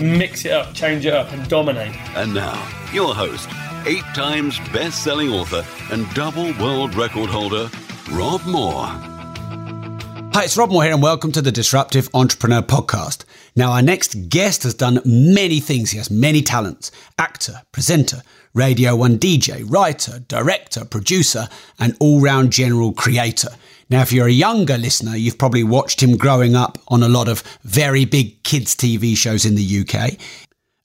Mix it up, change it up, and dominate. And now, your host, eight times best selling author and double world record holder, Rob Moore. Hi, it's Rob Moore here, and welcome to the Disruptive Entrepreneur Podcast. Now, our next guest has done many things. He has many talents actor, presenter, Radio 1 DJ, writer, director, producer, and all round general creator. Now, if you're a younger listener, you've probably watched him growing up on a lot of very big kids' TV shows in the UK.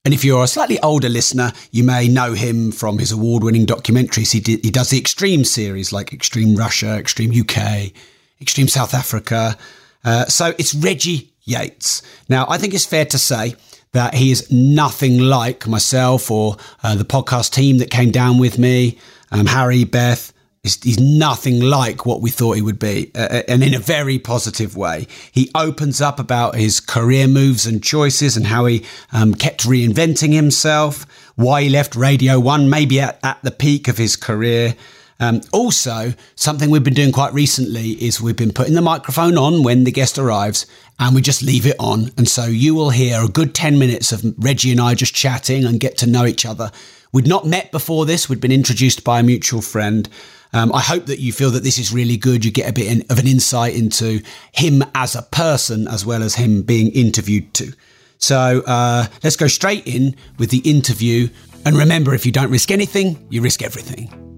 And if you're a slightly older listener, you may know him from his award winning documentaries. He, he does the Extreme series like Extreme Russia, Extreme UK, Extreme South Africa. Uh, so it's Reggie Yates. Now, I think it's fair to say that he is nothing like myself or uh, the podcast team that came down with me, um, Harry, Beth. He's, he's nothing like what we thought he would be, uh, and in a very positive way. He opens up about his career moves and choices and how he um, kept reinventing himself, why he left Radio 1, maybe at, at the peak of his career. Um, also, something we've been doing quite recently is we've been putting the microphone on when the guest arrives and we just leave it on. And so you will hear a good 10 minutes of Reggie and I just chatting and get to know each other. We'd not met before this, we'd been introduced by a mutual friend. Um, I hope that you feel that this is really good. You get a bit in, of an insight into him as a person as well as him being interviewed to. So uh, let's go straight in with the interview. And remember, if you don't risk anything, you risk everything.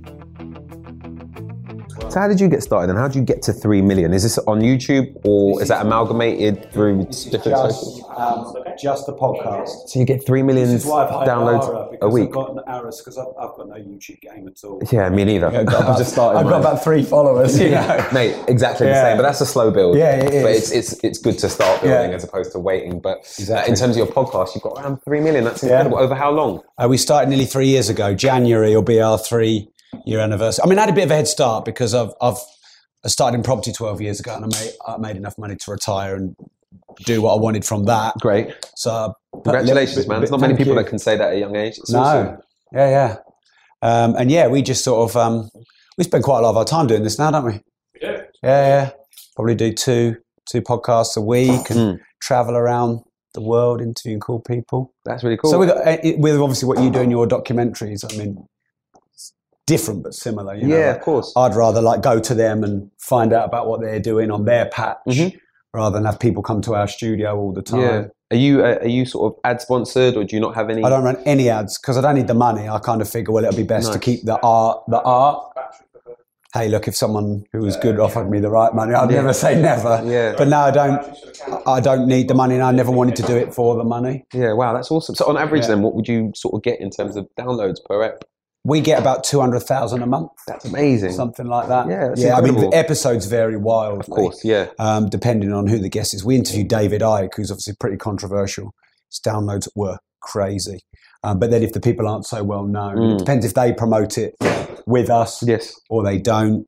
So how did you get started and how did you get to 3 million? Is this on YouTube or is that amalgamated through different socials? um, just the podcast. So you get 3 million This is why I've hired Lara, downloads a week? I've got arrows because I've, I've got no YouTube game at all. Yeah, me neither. I've just started. I've got about three followers. You know? Mate, exactly the same, but that's a slow build. Yeah, it But it's it's it's good to start building Yeah. as opposed to waiting. But uh, Exactly. in terms of your podcast, you've got around three million. That's incredible. Over how long? Uh, we started nearly three years ago. January will be our three year anniversary. I mean, I had a bit of a head start because I've, I've I started in property 12 years ago and I made, I made enough money to retire and do what I wanted from that. Great. So I put a little Congratulations, bit- man. There's not many people you. that can say that at a young age. It's No. awesome. Yeah, yeah. Um, and yeah, we just sort of, um, we spend quite a lot of our time doing this now, don't we? Yeah. Yeah, yeah. Probably do two, two podcasts a week and Mm. travel around the world interviewing cool people. That's really cool. So we got uh, it- with obviously what you do in your documentaries. I mean, it's different but similar. You know? yeah, Like, of course. I'd rather like go to them and find out about what they're doing on their patch Mhm. rather than have people come to our studio all the time. Yeah. Are you uh, are you sort of ad sponsored or do you not have any? I don't run any ads because I don't need the money. I kind of figure, well, it'll be best to keep the art. The art. Hey, look, if someone who was good offered me the right money, I'd Yeah. never say never. Yeah. But no, I don't. I don't need the money, and I never wanted to do it for the money. Yeah, wow, that's awesome. So on average, Yeah. then, what would you sort of get in terms of downloads per ep? We get about two hundred thousand a month. That's amazing. something like that. Yeah, that's yeah. I mean, the episodes vary wildly. Of course, yeah. um, depending on who the guest is. We interviewed David Icke, who's obviously pretty controversial. His downloads were crazy. Um, but then if the people aren't so well known, Mm. it depends if they promote it with us Yes. or they don't.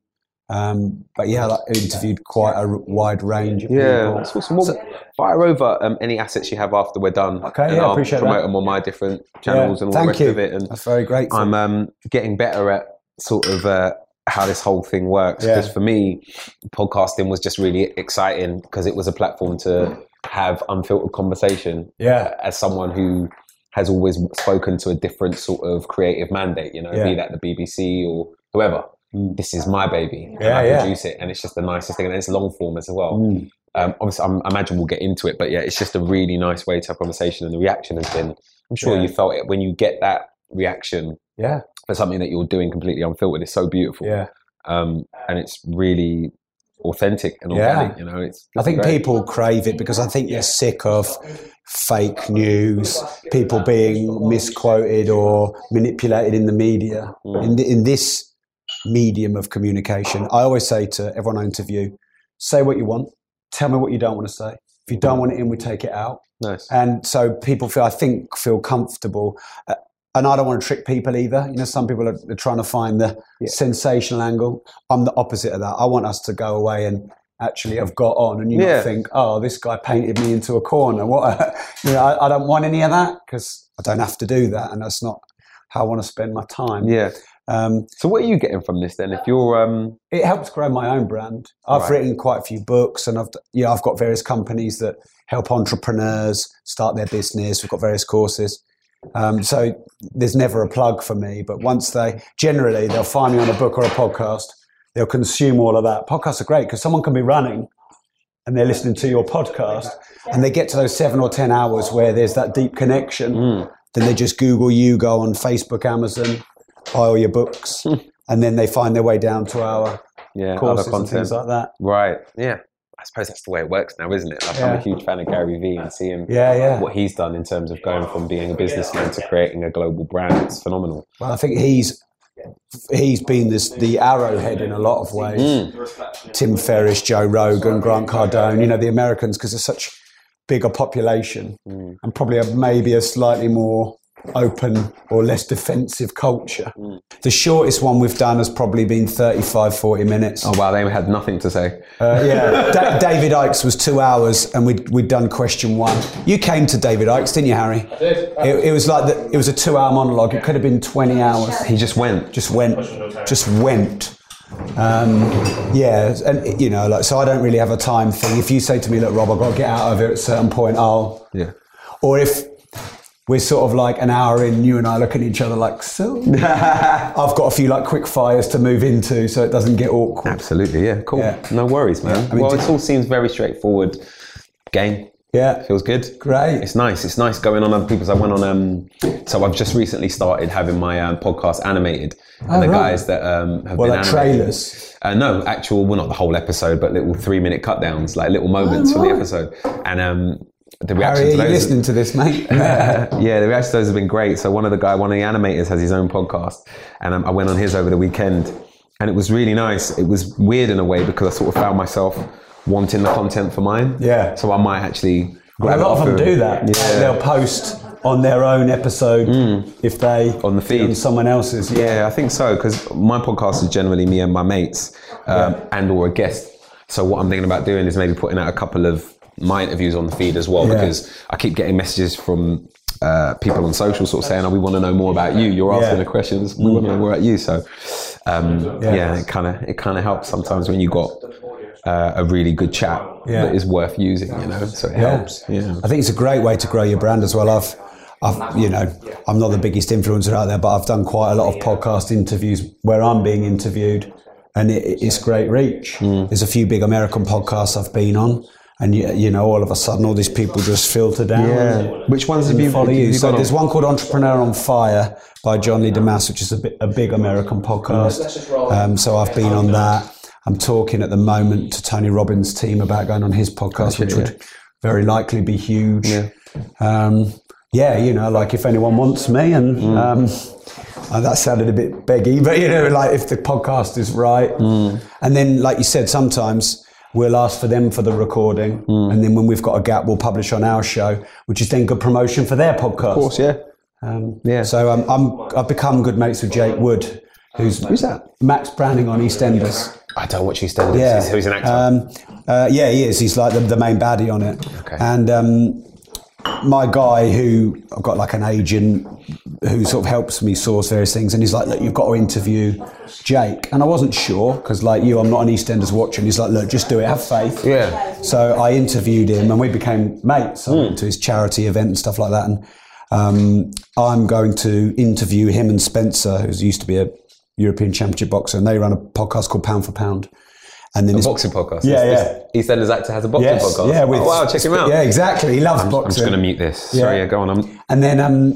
Um, but yeah, I interviewed quite a wide range of Yeah, people. that's awesome. Well, fire over um, any assets you have after we're done. Okay, and yeah, I'll appreciate promote that. them on my different channels Yeah, and all the rest you. of it. And That's very great. I'm um, getting better at sort of uh, how this whole thing works. Yeah. Because for me, podcasting was just really exciting because it was a platform to have unfiltered conversation. Yeah. As someone who has always spoken to a different sort of creative mandate, you know, Yeah. be that the BBC or whoever. This is my baby, and Yeah, I yeah. produce it, and it's just the nicest thing, and it's long form as well. Mm. Um, obviously, I'm, I imagine we'll get into it, but yeah, it's just a really nice way to have a conversation, and the reaction has been. I'm sure Yeah. you felt it when you get that reaction Yeah. for something that you're doing completely unfiltered. It's so beautiful, Yeah. um, and it's really authentic and Yeah. organic. You know, it's. I think great. people crave it because I think they're sick of fake news, people being misquoted or manipulated in the media. Mm. In, in this medium of communication, I always say to everyone I interview, say what you want, tell me what you don't want to say. If you don't want it in, we take it out. Nice. And so people feel, I think, feel comfortable. Uh, and I don't want to trick people either. You know, some people are, trying to find the sensational angle. I'm the opposite of that. I want us to go away and actually have got on, and you Yeah. think, oh, this guy painted me into a corner. What? A, you know, I, I don't want any of that because I don't have to do that, and that's not how I want to spend my time. Yeah. Um, So what are you getting from this then? If you're um, it helps grow my own brand. I've Right. written quite a few books, and I've yeah, I've got various companies that help entrepreneurs start their business. We've got various courses. Um, so there's never a plug for me, but once they generally they'll find me on a book or a podcast, they'll consume all of that. Podcasts are great because someone can be running and they're listening to your podcast, and they get to those seven or ten hours where there's that deep connection. Then they just Google you, go on Facebook, Amazon, all your books, and then they find their way down to our yeah, courses other and things content? like that. Right. Yeah. I suppose that's the way it works now, isn't it? Like I'm a huge fan of Gary Vee and seeing Yeah, yeah. what he's done in terms of going from being a businessman to creating a global brand. It's phenomenal. Well, I think he's he's been this the arrowhead in a lot of ways. Mm. Tim Ferriss, Joe Rogan, Grant Cardone. You know the Americans because there's such bigger population Mm. and probably a, maybe a slightly more open or less defensive culture. Mm. The shortest one we've done has probably been 35, 40 minutes. Oh wow, they had nothing to say. Uh, yeah, da- David Icke's was two hours, and we'd, we'd done question one. You came to David Icke's, didn't you, Harry? I did. It, it was like the, it was a two-hour monologue. It could have been twenty hours. He just went. Just went. Just went. Um, yeah, and you know, like so. I don't really have a time thing. If you say to me, "Look, Rob, I've got to get out of here at a certain point," I'll. Yeah. Or if we're sort of like an hour in, you and I look at each other like, so. I've got a few like quick fires to move into, so it doesn't get awkward. Absolutely. Yeah. Cool. Yeah. No worries, man. I mean, well, it all seems very straightforward. Game. Yeah. Feels good. Great. It's nice. It's nice going on other people's. I went on. Um, so I've just recently started having my um, podcast animated, and Oh, the right. guys that um, have Well, been like animated- trailers. Uh, no, actual. Well, not the whole episode, but little three-minute cut downs, like little moments from the Oh, right. episode, and um, the Harry, reaction are to you those. listening to this, mate? yeah, the reaction to those have been great. So one of the guy, one of the animators, has his own podcast, and um, I went on his over the weekend, and it was really nice. It was weird in a way because I sort of found myself wanting the content for mine. Yeah. So I might actually. Well, a lot of them do that. Yeah. They'll post on their own episode if they Mm. on the feed on someone else's. Yeah, Yeah, I think so because my podcast is generally me and my mates, um, and or a guest. So what I'm thinking about doing is maybe putting out a couple of my interviews on the feed as well Yeah. because I keep getting messages from uh, people on social sort of saying, "Oh, we want to know more about you. You're asking Yeah. the questions. We want to know more about you." So um, Yeah. yeah. it kind of it kind of helps sometimes when you got uh, a really good chat Yeah. that is worth using. You know, so it helps. Yeah. I think it's a great way to grow your brand as well. I've, I've, you know, I'm not the biggest influencer out there, but I've done quite a lot of podcast interviews where I'm being interviewed, and it, it's great reach. Mm. There's a few big American podcasts I've been on, and you, you know, all of a sudden, all these people just filter down. Yeah. Which ones have you- follow you? you So gone on? there's one called Entrepreneur on Fire by John Lee Dumas, which is a, bit, a big American podcast. Um, so I've been on that. I'm talking at the moment to Tony Robbins' team about going on his podcast, which would very likely be huge. Yeah. Um, yeah, you know, like if anyone wants me, and Mm. um, uh, that sounded a bit beggy, but you know, like if the podcast is right, Mm. and then like you said, sometimes we'll ask for them for the recording, Mm. and then when we've got a gap, we'll publish on our show, which is then good promotion for their podcast. Of course, yeah. Um, Yeah. So um, I'm, I've become good mates with Jake Wood, who's Who's that? Max Branning on EastEnders. I don't watch EastEnders. Yeah, He's, he's an actor. Um, uh, yeah, he is. He's like the, the main baddie on it. Okay. And um, my guy, who I've got like an agent who sort of helps me source various things, and he's like, "Look, you've got to interview Jake." And I wasn't sure because, like you, I'm not an EastEnders watcher. And he's like, "Look, just do it. Have faith." Yeah. So I interviewed him, and we became mates. I Hmm. went to his charity event and stuff like that. And um, I'm going to interview him and Spencer, who used to be a European Championship boxer, and they run a podcast called Pound for Pound. And then A boxing podcast. Yeah, This- this EastEnders actor has a boxing Yes, podcast. yeah. With, oh, wow, check him out. Yeah, exactly. He loves I'm, boxing. I'm just going to mute this. Yeah. Sorry, yeah, go on. I'm, And then, um,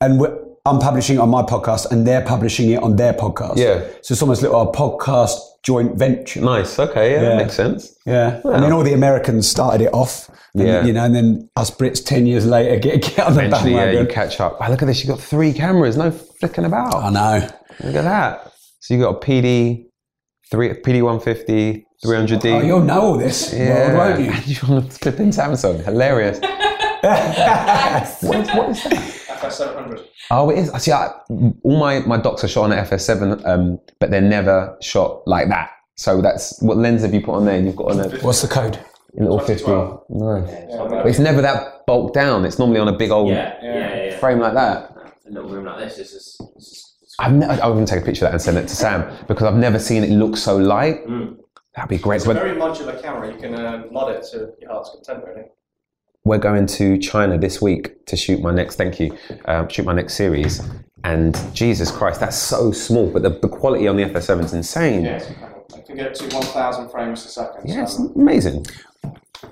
and we're, I'm publishing it on my podcast, and they're publishing it on their podcast. Yeah. So it's almost like a podcast joint venture. nice. Okay, yeah, Yeah. that makes sense. Yeah. And then all the Americans started it off. And, Yeah. You know, and then us Brits 10 years later get, get on the Eventually, yeah, you catch up. Oh, look at this. You've got three cameras. No flicking about. I know. Look at that. So you got a PD, three, PD 150, 300D. Oh, you'll know all this yeah. world, won't you? you want to flip in Samsung? Hilarious. what, is, what is that? FS700. Oh, it is. I see, I, all my, my docs are shot on a FS7, um, but they're never shot like that. So that's what lens have you put on there? You've got on a What's the code? A little 50. Nice. But it's never that bulked down. It's normally on a big old Yeah, yeah, yeah. yeah. frame like that. A little room like this is just. It's just I've ne- I wouldn't take a picture of that and send it to Sam because I've never seen it look so light. That'd be great. It's a very modular camera. You can uh, mod it to your heart's content, really. we're going to China this week to shoot my next. Thank you. Um, shoot my next series. And Jesus Christ, that's so small, but the, the quality on the FS7 is insane. Yeah, it's incredible. You can get to 1,000 frames a second. Yeah, it's amazing.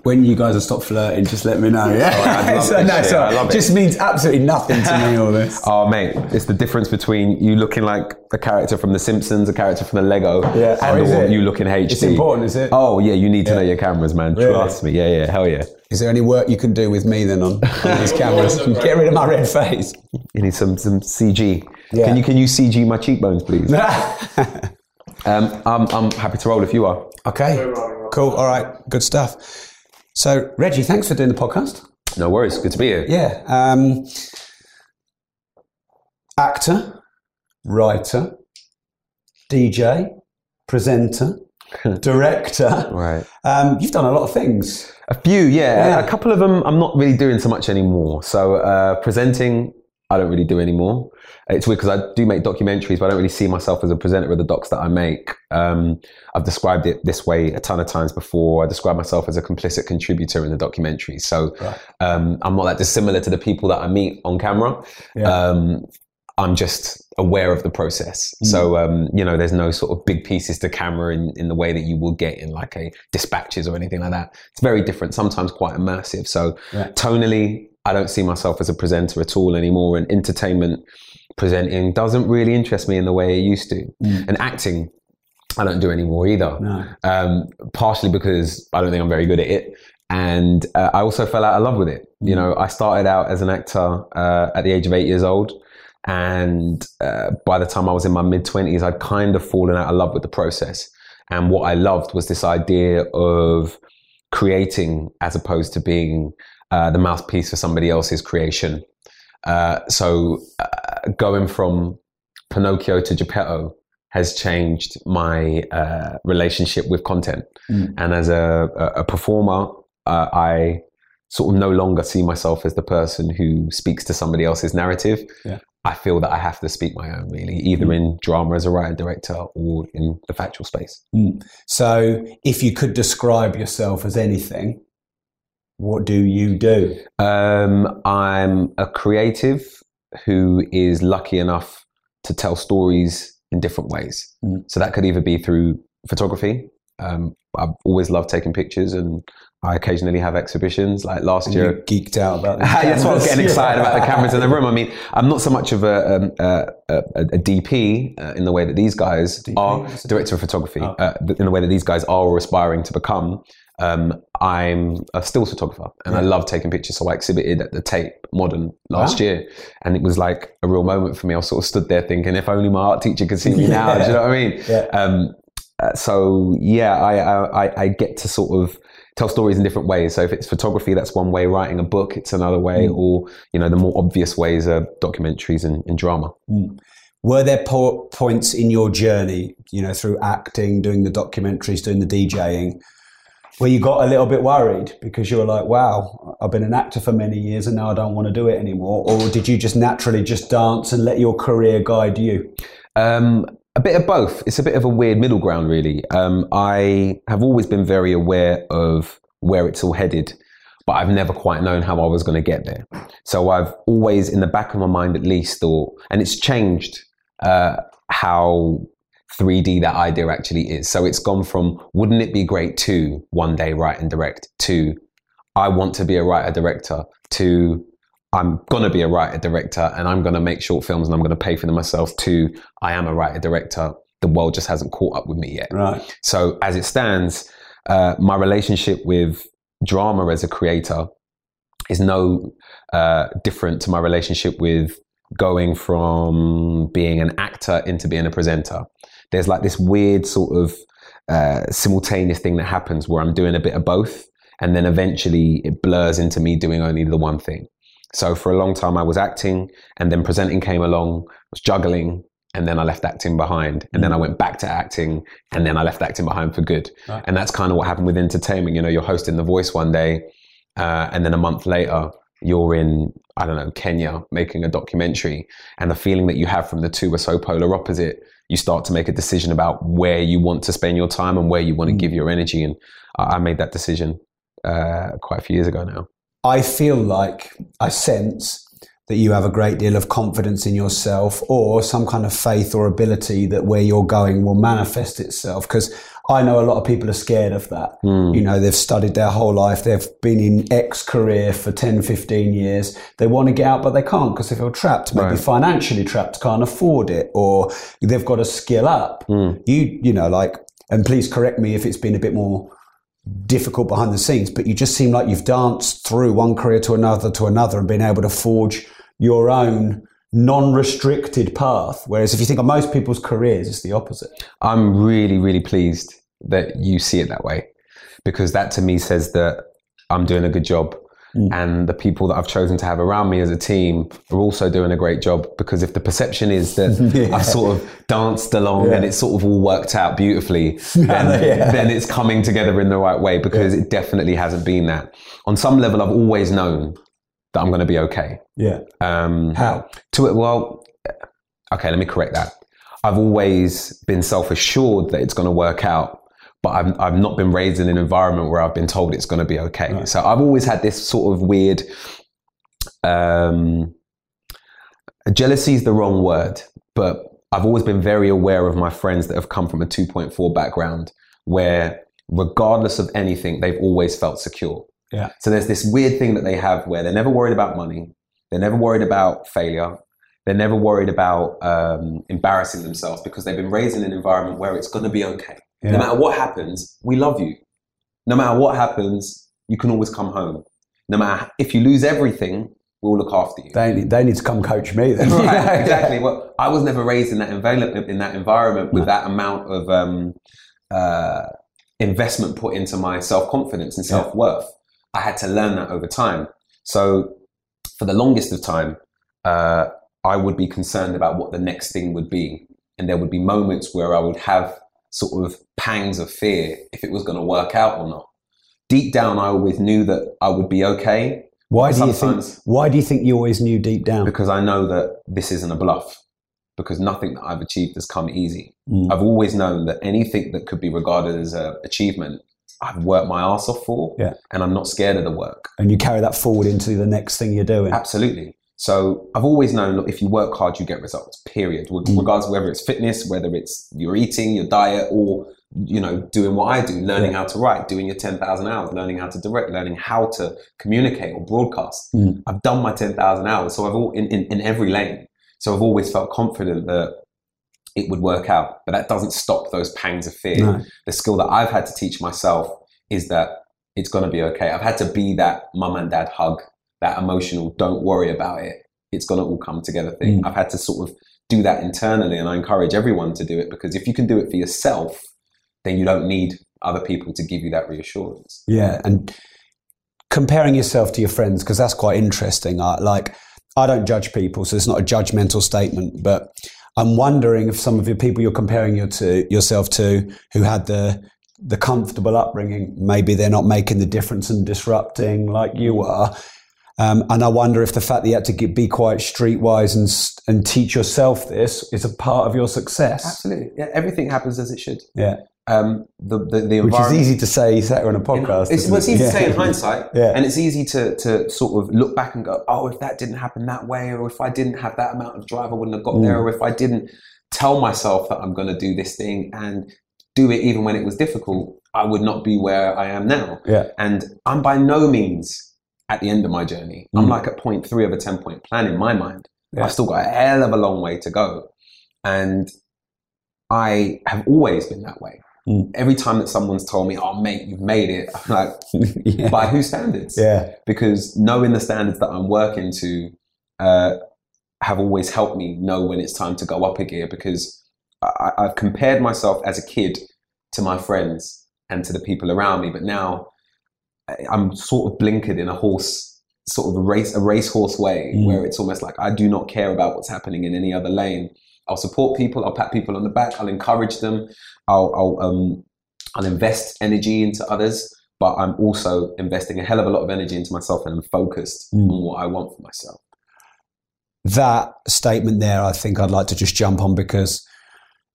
When you guys have stopped flirting, just let me know. Yeah, I love So, no, shit. sorry. I love it. just means absolutely nothing to me. All this. Oh, mate, it's the difference between you looking like a character from The Simpsons, a character from the Lego, Yeah. and Oh, is or it? you looking HD. It's important, is it? Oh, yeah, you need to know your cameras, man. Really? Trust me. Yeah, yeah, hell yeah. Is there any work you can do with me then on, on these cameras? Get rid of my red face. You need some some CG. Yeah. Can you can you CG my cheekbones, please? um, I'm I'm happy to roll if you are. Okay. Cool. All right. Good stuff. So, Reggie, thanks for doing the podcast. No worries. Good to be here. Yeah. Um, actor, writer, DJ, presenter, director. Right. Um, you've done a lot of things. A few, yeah. Yeah. A couple of them I'm not really doing so much anymore. So uh, presenting, I don't really do anymore. It's weird because I do make documentaries, but I don't really see myself as a presenter of the docs that I make. Um, I've described it this way a ton of times before. I describe myself as a complicit contributor in the documentary. So um, I'm not that dissimilar to the people that I meet on camera. Yeah. Um, I'm just aware of the process. So, um, you know, there's no sort of big pieces to camera in, in the way that you will get in like a dispatches or anything like that. It's very different, sometimes quite immersive. So, Yeah. tonally, I don't see myself as a presenter at all anymore. And entertainment presenting doesn't really interest me in the way it used to. And acting, I don't do anymore either. No. Um, partially because I don't think I'm very good at it. And uh, I also fell out of love with it. You know, I started out as an actor uh, at the age of eight years old. And uh, by the time I was in my mid 20s, I'd kind of fallen out of love with the process. And what I loved was this idea of creating as opposed to being uh, the mouthpiece for somebody else's creation. Uh, so uh, going from Pinocchio to Geppetto has changed my uh, relationship with content. And as a, a, performer, uh, I sort of no longer see myself as the person who speaks to somebody else's narrative. Yeah. I feel that I have to speak my own, really, either in drama as a writer director or in the factual space. So, if you could describe yourself as anything, what do you do? Um, I'm a creative who is lucky enough to tell stories in different ways. Mm. So that could either be through photography. Um, I've always loved taking pictures, and I occasionally have exhibitions. Like last year, You're geeked out about. That's why I was getting excited about the cameras in the room. I mean, I'm not so much of a, um, a, a, a DP uh, in the way that these guys are, director of photography, Oh. uh, in the way that these guys are or aspiring to become. Um, I'm a stills photographer and I love taking pictures. So I exhibited at the Tate Modern last Wow. year. And it was like a real moment for me. I sort of stood there thinking, if only my art teacher could see me now. Do you know what I mean? Yeah. Um, uh, so yeah, I, I, I- get to sort of tell stories in different ways. So if it's photography, that's one way. Writing a book, it's another way. Or you know, the more obvious ways are documentaries and, and drama. Were there po- points in your journey, you know, through acting, doing the documentaries, doing the DJing, where you got a little bit worried because you were like, wow, I've been an actor for many years and now I don't want to do it anymore? Or did you just naturally just dance and let your career guide you? Um, a bit of both. It's a bit of a weird middle ground, really. Um, I have always been very aware of where it's all headed, but I've never quite known how I was going to get there. So I've always, in the back of my mind at least, thought, and it's changed uh, how 3D that idea actually is. So it's gone from wouldn't it be great to one day write and direct to I want to be a writer director to I'm gonna be a writer director and I'm gonna make short films and I'm gonna pay for them myself to I am a writer director. The world just hasn't caught up with me yet. Right. So as it stands, uh, my relationship with drama as a creator is no uh, different to my relationship with going from being an actor into being a presenter. There's like this weird sort of uh, simultaneous thing that happens where I'm doing a bit of both, and then eventually it blurs into me doing only the one thing. So for a long time I was acting, and then presenting came along, I was juggling, and then I left acting behind, and then I went back to acting, and then I left acting behind for good. Right. And that's kind of what happened with entertainment. You know, you're hosting The Voice one day, uh, and then a month later you're in I don't know Kenya making a documentary, and the feeling that you have from the two are so polar opposite. You start to make a decision about where you want to spend your time and where you want to give your energy, and I, I made that decision uh, quite a few years ago now. I feel like I sense that you have a great deal of confidence in yourself or some kind of faith or ability that where you're going will manifest itself. Because I know a lot of people are scared of that. Hmm. You know, they've studied their whole life, they've been in X career for 10, 15 years. They want to get out, but they can't because they feel trapped, maybe Right. financially trapped, can't afford it, or they've got to skill up. Hmm. You, you know, like, and please correct me if it's been a bit more difficult behind the scenes, but you just seem like you've danced through one career to another to another and been able to forge your own non-restricted path. Whereas if you think of most people's careers, it's the opposite. I'm really, really pleased that you see it that way because that to me says that I'm doing a good job. Mm. And the people that I've chosen to have around me as a team are also doing a great job because if the perception is that Yeah. I've sort of danced along Yeah. and it's sort of all worked out beautifully, then, Yeah. then it's coming together in the right way because it definitely hasn't been that. On some level, I've always known that I'm going to be okay. Yeah. Um, How? To it, well, okay, let me correct that. I've always been self assured that it's going to work out, but I've, I've not been raised in an environment where I've been told it's going to be okay. So I've always had this sort of weird. Um, jealousy is the wrong word, but I've always been very aware of my friends that have come from a 2.4 background where, regardless of anything, they've always felt secure. Yeah. So there's this weird thing that they have where they're never worried about money, they're never worried about failure, they're never worried about um, embarrassing themselves because they've been raised in an environment where it's going to be okay. Yeah. No matter what happens, we love you. No matter what happens, you can always come home. No matter if you lose everything, we'll look after you. They need, they need to come coach me then. right, exactly. Well, I was never raised in that environment, in that environment with that amount of um, uh, investment put into my self confidence and self worth. I had to learn that over time. So, for the longest of time, uh, I would be concerned about what the next thing would be, and there would be moments where I would have sort of pangs of fear if it was going to work out or not. Deep down, I always knew that I would be okay. Why do you think? Why do you think you always knew deep down? because I know that this isn't a bluff. Because nothing that I've achieved has come easy. Mm. I've always known that anything that could be regarded as an achievement, I've worked my ass off for, Yeah. and I'm not scared of the work. And you carry that forward into the next thing you're doing. Absolutely. So I've always known, look, if you work hard, you get results. Period. Mm. Regardless whether it's fitness, whether it's your eating, your diet, or you know, doing what I do, learning how to write, doing your ten thousand hours, learning how to direct, learning how to communicate or broadcast. Mm. I've done my ten thousand hours, so I've all in, in, in every lane. So I've always felt confident that it would work out. But that doesn't stop those pangs of fear. No. The skill that I've had to teach myself is that it's going to be okay. I've had to be that mum and dad hug, that emotional, don't worry about it. It's going to all come together thing. Mm. I've had to sort of do that internally, and I encourage everyone to do it because if you can do it for yourself, then you don't need other people to give you that reassurance. Yeah, and comparing yourself to your friends because that's quite interesting. I, like, I don't judge people, so it's not a judgmental statement. But I'm wondering if some of your people you're comparing your to yourself to, who had the the comfortable upbringing, maybe they're not making the difference and disrupting like you are. Um, and I wonder if the fact that you had to get, be quite streetwise and and teach yourself this is a part of your success. Absolutely, yeah. Everything happens as it should. Yeah, Um, the the, the which is easy to say sat on a podcast. It's, well, it's easy to say in hindsight, Yeah. and it's easy to, to sort of look back and go, oh, if that didn't happen that way, or if I didn't have that amount of drive, I wouldn't have got there, Mm. or if I didn't tell myself that I'm going to do this thing and do it even when it was difficult, I would not be where I am now. Yeah. And I'm by no means at the end of my journey. I'm Mm. like at point three of a 10 point plan in my mind. Yeah. I've still got a hell of a long way to go. And I have always been that way. Mm. Every time that someone's told me, oh, mate, you've made it, I'm like, yeah. by whose standards? yeah. Because knowing the standards that I'm working to uh, have always helped me know when it's time to go up a gear because I, I've compared myself as a kid to my friends and to the people around me, but now I'm sort of blinkered in a horse, sort of a race, a racehorse way, Mm. where it's almost like I do not care about what's happening in any other lane. I'll support people. I'll pat people on the back. I'll encourage them. I'll, I'll, um, I'll invest energy into others, but I'm also investing a hell of a lot of energy into myself, and I'm focused Mm. on what I want for myself. that statement there, I think I'd like to just jump on because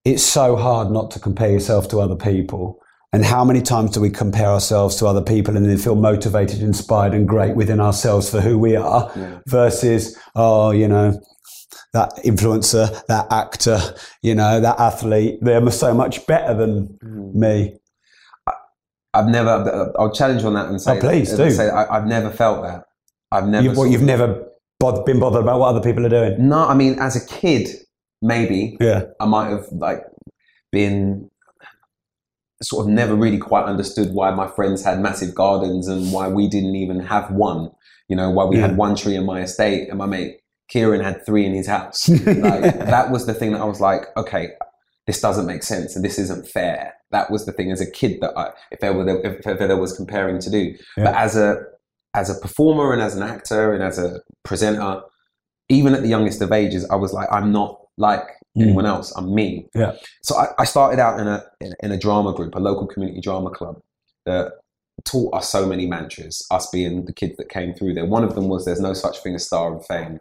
it's so hard not to compare yourself to other people. And how many times do we compare ourselves to other people and then feel motivated, inspired, and great within ourselves for who we are versus, oh, you know, that influencer, that actor, you know, that athlete, they're so much better than hmm. me. I've never. I'll challenge you on that and say. Oh, please and do. Say I, I've never felt that. I've never. You've, what, you've never bod- been bothered about what other people are doing? No, I mean, as a kid, maybe. Yeah. I might have like been sort of never really quite understood why my friends had massive gardens and why we didn't even have one. You know, why we Yeah. had one tree in my estate and my mate Kieran had three in his house. like that was the thing that I was like, okay, this doesn't make sense and this isn't fair. That was the thing as a kid that I, if there were, if there was comparing to do. But as a, as a performer and as an actor and as a presenter, even at the youngest of ages, I was like, I'm not like Mm. anyone else. I'm me. Yeah. So I, I started out in a in, in a drama group, a local community drama club that taught us so many mantras. Us being the kids that came through there. One of them was there's no such thing as star of fame.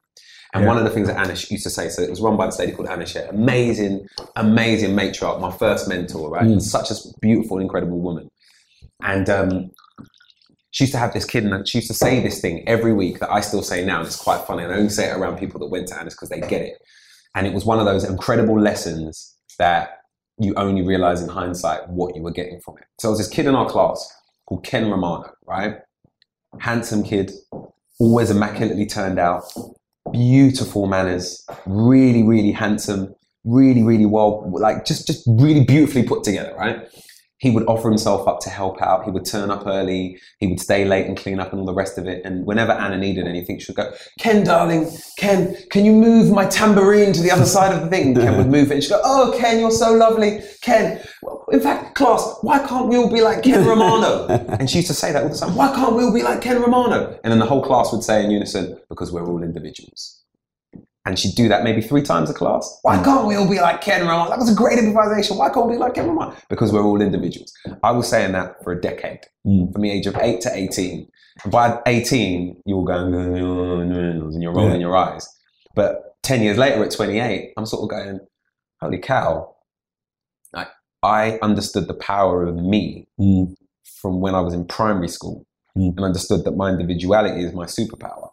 And Yeah. one of the things that Anna Scher used to say, so it was run by this lady called Anna Scher, amazing, amazing matriarch, my first mentor, right? Mm. Such a beautiful, incredible woman. And um, she used to have this kid, and she used to say this thing every week that I still say now, and it's quite funny. And I only say it around people that went to Anna Scher because they get it. And it was one of those incredible lessons that you only realize in hindsight what you were getting from it. So there was this kid in our class called Ken Romano, right? Handsome kid, always immaculately turned out, beautiful manners, really, really handsome, really, really well, like just, just really beautifully put together, right? He would offer himself up to help out. He would turn up early. He would stay late and clean up and all the rest of it. And whenever Anna needed anything, she would go, Ken, darling, Ken, can you move my tambourine to the other side of the thing? And Ken would move it. And she'd go, Oh, Ken, you're so lovely. Ken, in fact, class, why can't we all be like Ken Romano? and she used to say that all the time. Why can't we all be like Ken Romano? And then the whole class would say in unison, Because we're all individuals. And she'd do that maybe three times a class. Why can't we all be like Ken Romano? That was a great improvisation. Why can't we be like Ken Romano? Because we're all individuals. I was saying that for a decade, Mm. from the age of eight to 18. By 18, you were going, and you're rolling Yeah. your eyes. But 10 years later at 28, I'm sort of going, holy cow. Like, I understood the power of me Mm. from when I was in primary school Mm. and understood that my individuality is my superpower.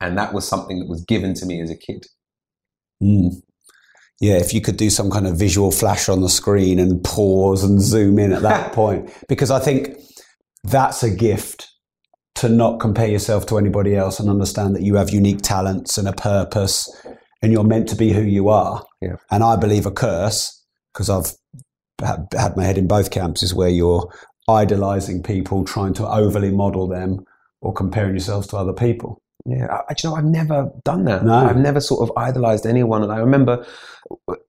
And that was something that was given to me as a kid. Mm. Yeah, if you could do some kind of visual flash on the screen and pause and zoom in at that point, because I think that's a gift to not compare yourself to anybody else and understand that you have unique talents and a purpose and you're meant to be who you are. Yeah. And I believe a curse, because I've had, had my head in both camps, is where you're idolizing people, trying to overly model them or comparing yourselves to other people. Yeah, I, you know, I've never done that. No. I've never sort of idolized anyone. And I remember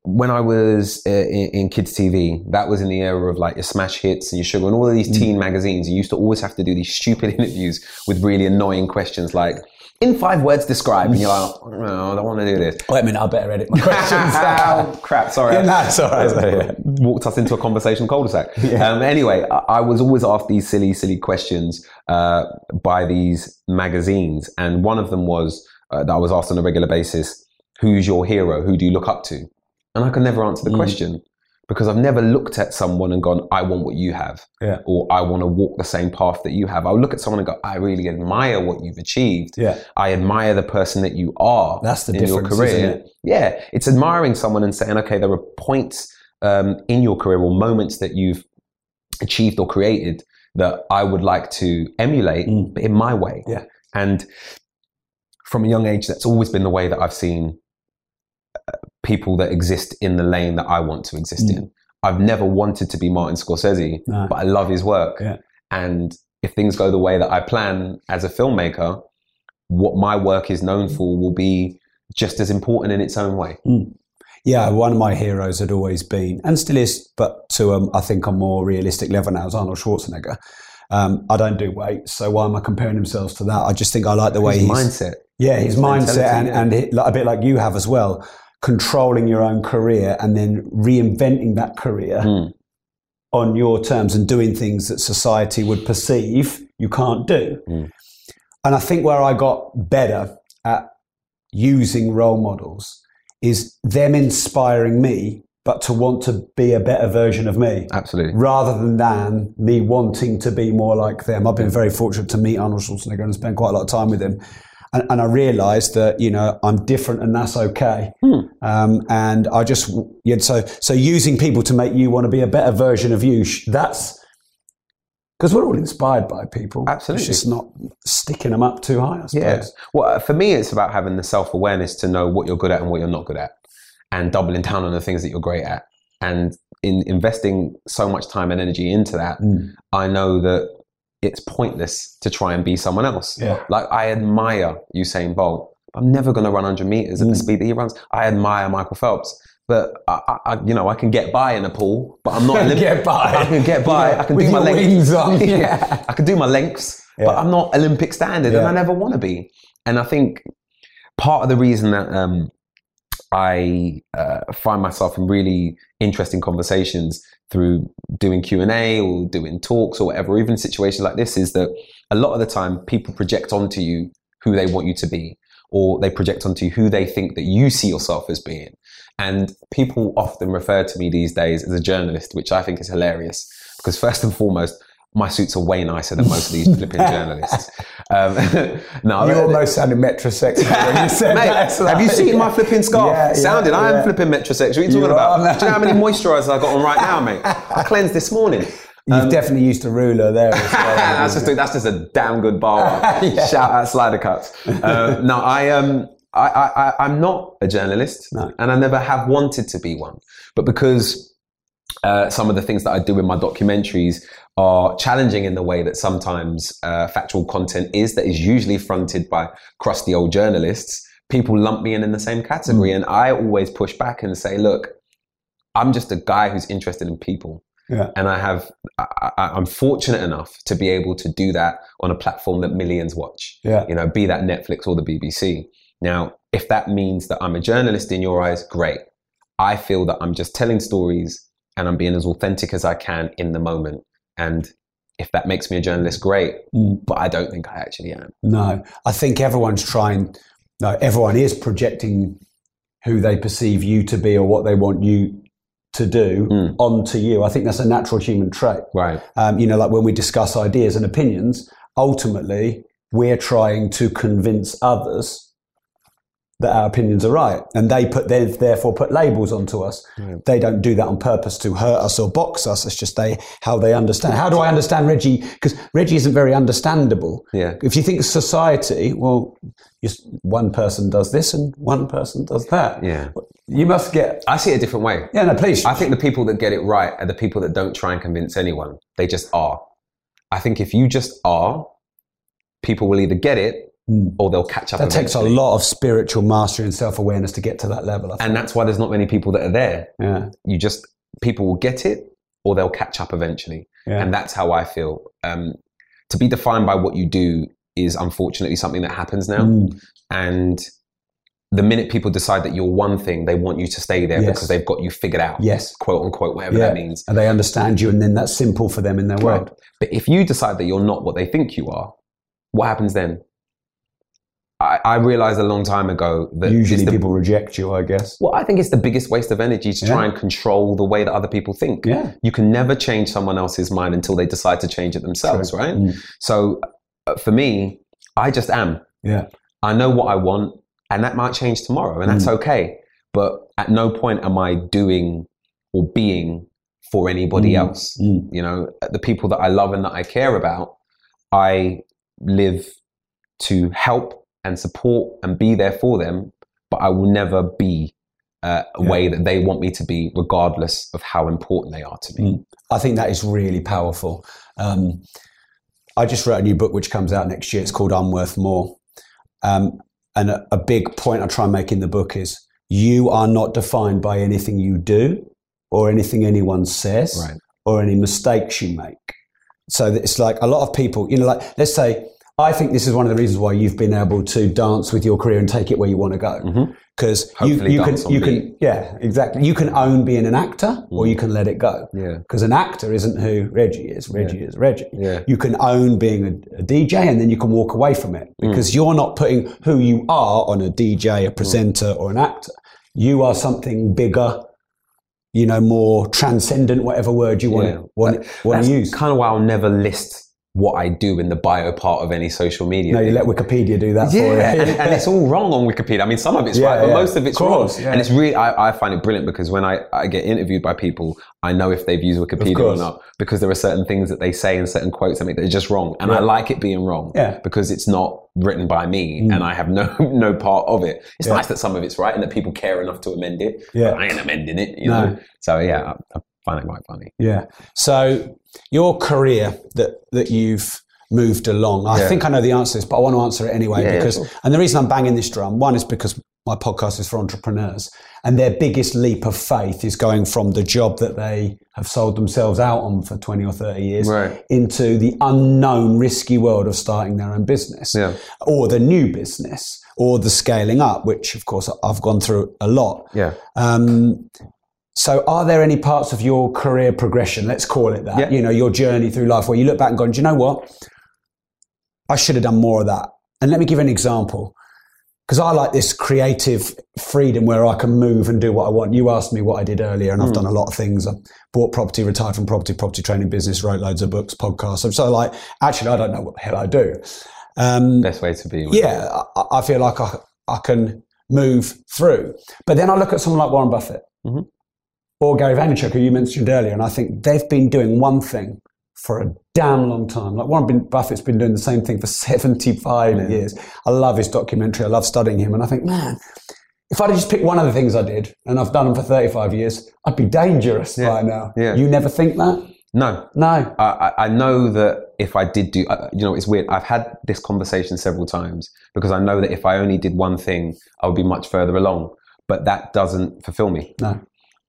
when I was uh, in, in kids TV, that was in the era of like your smash hits and your sugar and all of these teen magazines. You used to always have to do these stupid interviews with really annoying questions like, in five words, describe. And you're like, oh, no, I don't want to do this. Wait a minute, I better edit my questions. oh, crap, sorry. Yeah, it's all right. Sorry, yeah. Walked us into a conversation cul-de-sac. Um, anyway, I, I was always asked these silly, silly questions uh, by these magazines. And one of them was uh, that I was asked on a regular basis, who's your hero? Who do you look up to? And I could never answer the Mm. question because I've never looked at someone and gone, I want what you have. Yeah. Or I want to walk the same path that you have. I'll look at someone and go, I really admire what you've achieved. Yeah. I admire the person that you are That's the in your career. it? Yeah, it's admiring someone and saying, okay, there are points um, in your career or moments that you've achieved or created that I would like to emulate, Mm. but in my way. Yeah. And from a young age, that's always been the way that I've seen people that exist in the lane that I want to exist Mm. in. I've never wanted to be Martin Scorsese, No. but I love his work. Yeah. And if things go the way that I plan as a filmmaker, what my work is known for will be just as important in its own way. yeah, one of my heroes had always been, and still is, but to um, I think a more realistic level now is Arnold Schwarzenegger. Um, I don't do weights, so why am I comparing himself to that? I just think I like the way His he's mindset. Yeah, his, His mindset and, and he, like, a bit like you have as well, controlling your own career and then reinventing that career Hmm. on your terms and doing things that society would perceive you can't do. Hmm. And I think where I got better at using role models is them inspiring me, but to want to be a better version of me. Absolutely. Rather than, than me wanting to be more like them. I've been very fortunate to meet Arnold Schwarzenegger and spend quite a lot of time with him. And, and I realized that, you know, I'm different and that's okay. Um, and I just, yeah, so, so using people to make you want to be a better version of you, that's, because we're all inspired by people. Absolutely. It's just not sticking them up too high, I suppose. Yeah. Well, uh, for me, it's about having the self awareness to know what you're good at and what you're not good at, and doubling down on the things that you're great at. And in investing so much time and energy into that, Mm. I know that it's pointless to try and be someone else. Yeah. Like I admire Usain Bolt. I'm never going to run 100 meters at Mm. the speed that he runs. I admire Michael Phelps. But I, I, you know, I can get by in a pool, but I'm not. Olymp- Get by. I can get by. Yeah, I can with do my lengths. on, yeah. yeah. I can do my lengths, but I'm not Olympic standard, and I never want to be. And I think part of the reason that um, I uh, find myself in really interesting conversations through doing Q and A or doing talks or whatever, even situations like this, is that a lot of the time people project onto you who they want you to be, or they project onto you who they think that you see yourself as being. And people often refer to me these days as a journalist, which I think is hilarious because first and foremost. My suits are way nicer than most of these flipping journalists. Um, no, You almost sounded metrosexual when you said Mate, that. It's have you like- seen my flipping scarf? Yeah, yeah, Sounded, I yeah. am flipping metrosexual. What are you talking You about? are, man. Do you know how many moisturisers I got on right now, mate? I cleansed this morning. You've definitely used a ruler there as well. that's just a, that's just a damn good bar. Shout out slider cuts. Uh, no, I um I, I I- I'm not a journalist, No. and I never have wanted to be one. But because uh, some of the things that I do in my documentaries are challenging in the way that sometimes uh, factual content is, that is usually fronted by crusty old journalists. People lump me in in the same category, and I always push back and say, look, I'm just a guy who's interested in people Yeah. and I have I, I'm fortunate enough to be able to do that on a platform that millions watch. Yeah. You know, be that Netflix or the BBC. Now, if that means that I'm a journalist in your eyes, great. I feel that I'm just telling stories and I'm being as authentic as I can in the moment. And if that makes me a journalist, great. Mm. But I don't think I actually am. No, I think everyone's trying. No, everyone is projecting who they perceive you to be or what they want you to do Mm. onto you. I think that's a natural human trait. Right. Um, you know, like when we discuss ideas and opinions, ultimately we're trying to convince others that our opinions are right, and they put they therefore put labels onto us. They don't do that on purpose to hurt us or box us. It's just they how they understand. How do I understand Reggie? Because Reggie isn't very understandable. Yeah. If you think society, well, just one person does this and one person does that. Yeah. You must get. I see it a different way. Yeah, no, please. I think the people that get it right are the people that don't try and convince anyone. They just are. I think if you just are, people will either get it or they'll catch up. That takes a lot of spiritual mastery and self awareness to get to that level. And that's why there's not many people that are there. Yeah. You just, people will get it or they'll catch up eventually. Yeah. And that's how I feel. Um, to be defined by what you do is unfortunately something that happens now. Mm. And the minute people decide that you're one thing, they want you to stay there Yes. because they've got you figured out. Yes. Quote unquote, whatever Yeah. that means. And they understand you, and then that's simple for them in their world. But if you decide that you're not what they think you are, what happens then? I, I realized a long time ago that Usually the- people reject you, I guess. Well, I think it's the biggest waste of energy to try and control the way that other people think. Yeah. You can never change someone else's mind until they decide to change it themselves, True. right? Mm. So uh, for me, I just am. Yeah. I know what I want, and that might change tomorrow, and that's Mm. okay. But at no point am I doing or being for anybody Mm. else. Mm. You know, the people that I love and that I care about, I live to help and support and be there for them, but I will never be uh, a Yeah. way that they want me to be, regardless of how important they are to me. Mm. I think that is really powerful. Um, I just wrote a new book which comes out next year. It's called I'm Worth More. Um, and a, a big point I try and make in the book is you are not defined by anything you do or anything anyone says Right. or any mistakes you make. So it's like a lot of people, you know, like let's say, I think this is one of the reasons why you've been able to dance with your career and take it where you want to go. Because you, Mm-hmm. Hopefully you can, you beat. can, yeah, exactly. You can own being an actor or you can let it go. Yeah. Because an actor isn't who Reggie is. Reggie is Reggie. Yeah. You can own being a, a DJ and then you can walk away from it Mm. because you're not putting who you are on a DJ, a presenter, or an actor. You are something bigger, you know, more transcendent, whatever word you want Yeah. want, want to use. kind of why I'll never list what I do in the bio part of any social media. No, you let Wikipedia do that for you. Yeah, and, and it's all wrong on Wikipedia. I mean, some of it's Yeah, right, but yeah. most of it's Of course, wrong. yeah. And it's really, I, I find it brilliant because when I, I get interviewed by people, I know if they've used Wikipedia or not because there are certain things that they say and certain quotes that make that are just wrong. And I like it being wrong Yeah. Mm. because it's not written by me and I have no no part of it. It's nice that some of it's right and that people care enough to amend it. Yeah. I ain't amending it, you No. know. So yeah, I, I find it quite funny. Yeah. So your career that that you've moved along, I Yeah. think I know the answer to this, but I want to answer it anyway Yeah, yeah, because sure. and the reason I'm banging this drum, one is because my podcast is for entrepreneurs and their biggest leap of faith is going from the job that they have sold themselves out on for 20 or 30 years Right. into the unknown risky world of starting their own business Yeah. or the new business or the scaling up which of course I've gone through a lot Yeah. um, so, are there any parts of your career progression, let's call it that, Yeah. you know, your journey through life where you look back and go, do you know what? I should have done more of that. And let me give an example. Because I like this creative freedom where I can move and do what I want. You asked me what I did earlier, and I've done a lot of things. I bought property, retired from property, property training business, wrote loads of books, podcasts. I'm so like, actually, I don't know what the hell I do. Um, Best way to be. yeah, I, I feel like I, I can move through. But then I look at someone like Warren Buffett Mhm. Or Gary Vaynerchuk, who you mentioned earlier, and I think they've been doing one thing for a damn long time. Like Warren Buffett's been doing the same thing for 75 years. I love his documentary. I love studying him. And I think, man, if I'd just picked one of the things I did and I've done them for 35 years, I'd be dangerous by now. Yeah. You never think that? No, No. I, I- I know that if I did do, uh, you know, it's weird. I've had this conversation several times because I know that if I only did one thing, I would be much further along. But that doesn't fulfill me. No.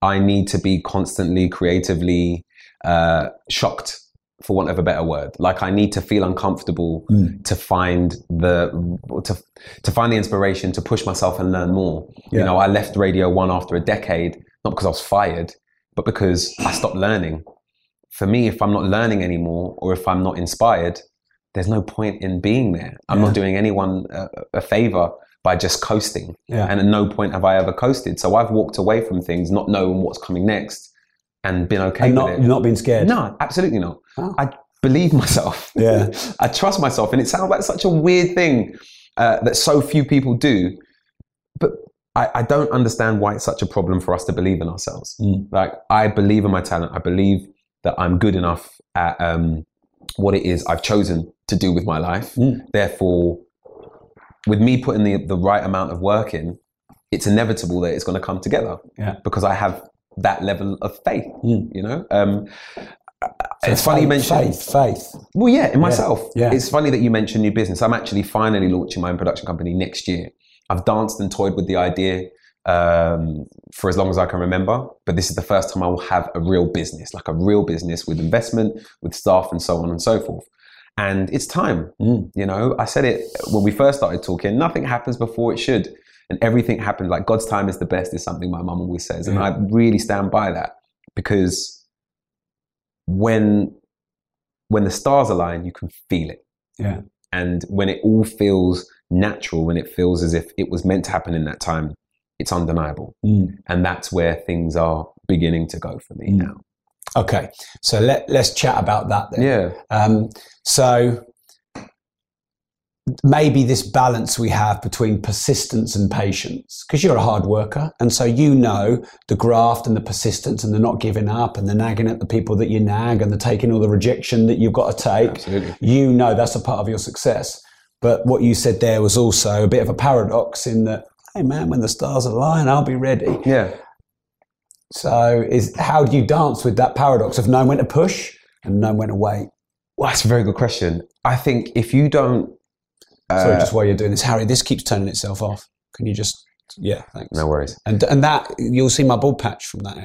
I need to be constantly creatively uh, shocked, for want of a better word. Like I need to feel uncomfortable to find the to to find the inspiration to push myself and learn more. Yeah. You know, I left Radio One after a decade, not because I was fired, but because I stopped learning. For me, if I'm not learning anymore, or if I'm not inspired, there's no point in being there. I'm Yeah. not doing anyone a, a favor by just coasting. Yeah. And at no point have I ever coasted. So I've walked away from things, not knowing what's coming next, and been okay And not, not being scared. No, absolutely not. Oh. I believe myself. Yeah. I trust myself, and it sounds like such a weird thing uh, that so few people do. But I, I don't understand why it's such a problem for us to believe in ourselves. Mm. Like I believe in my talent. I believe that I'm good enough at um, what it is I've chosen to do with my life. Mm. Therefore, with me putting the the right amount of work in, it's inevitable that it's going to come together. Yeah. Because I have that level of faith. Mm. You know. Um, So it's funny you mentioned faith, faith. well, yeah, in myself. yeah. It's funny that you mentioned new business. I'm actually finally launching my own production company next year. I've danced and toyed with the idea um, for as long as I can remember, but this is the first time I will have a real business, like a real business with investment, with staff, and so on and so forth. And it's time. Mm. You know, I said it when we first started talking. Nothing happens before it should, and everything happens. Like God's time is the best is something my mum always says, and Yeah. I really stand by that because when when the stars align, you can feel it. Yeah. And when it all feels natural, when it feels as if it was meant to happen in that time, it's undeniable. Mm. And that's where things are beginning to go for me Mm. now. Okay. So let, let's chat about that then. Yeah. Um, so maybe this balance we have between persistence and patience, because you're a hard worker, and so you know the graft and the persistence and the not giving up and the nagging at the people that you nag and the taking all the rejection that you've got to take. Absolutely. You know that's a part of your success. But what you said there was also a bit of a paradox in that, hey man, when the stars align, I'll be ready. Yeah. So is how do you dance with that paradox of knowing when to push and knowing when to wait? Well, that's a very good question. I think if you don't. Sorry, uh, just while you're doing this, Harry, this keeps turning itself off. Can you just Yeah, thanks. No worries. And and that you'll see my bald patch from that.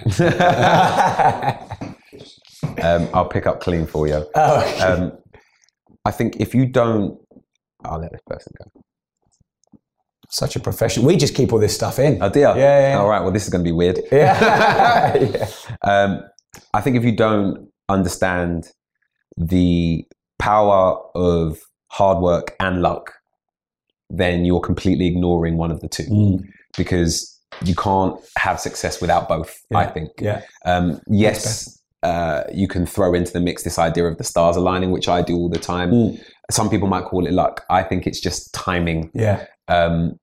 um, I'll pick up clean for you. Oh, um, I think if you don't, I'll let this person go. Such a profession. We just keep all this stuff in. Oh dear. Yeah, yeah, yeah. All right. Well, this is going to be weird. Yeah. yeah. Um, I think if you don't understand the power of hard work and luck, then you're completely ignoring one of the two Mm. because you can't have success without both. I think. Yeah. Um, yes, uh, you can throw into the mix this idea of the stars aligning, which I do all the time. Mm. Some people might call it luck. I think it's just timing. Yeah. Um,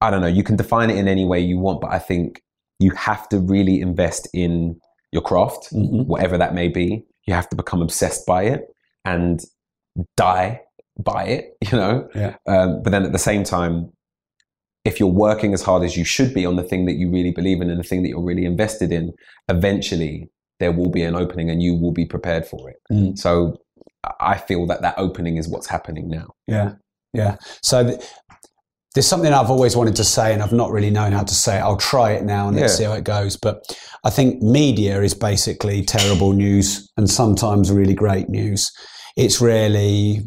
I don't know. You can define it in any way you want, but I think you have to really invest in your craft, Mhm. whatever that may be. You have to become obsessed by it and die by it, you know? Yeah. Um, but then at the same time, if you're working as hard as you should be on the thing that you really believe in and the thing that you're really invested in, eventually there will be an opening and you will be prepared for it. Mm. So I feel that that opening is what's happening now. Yeah, yeah. So th- there's something I've always wanted to say, and I've not really known how to say it. I'll try it now and let's see how it goes. But I think media is basically terrible news and sometimes really great news. It's rarely,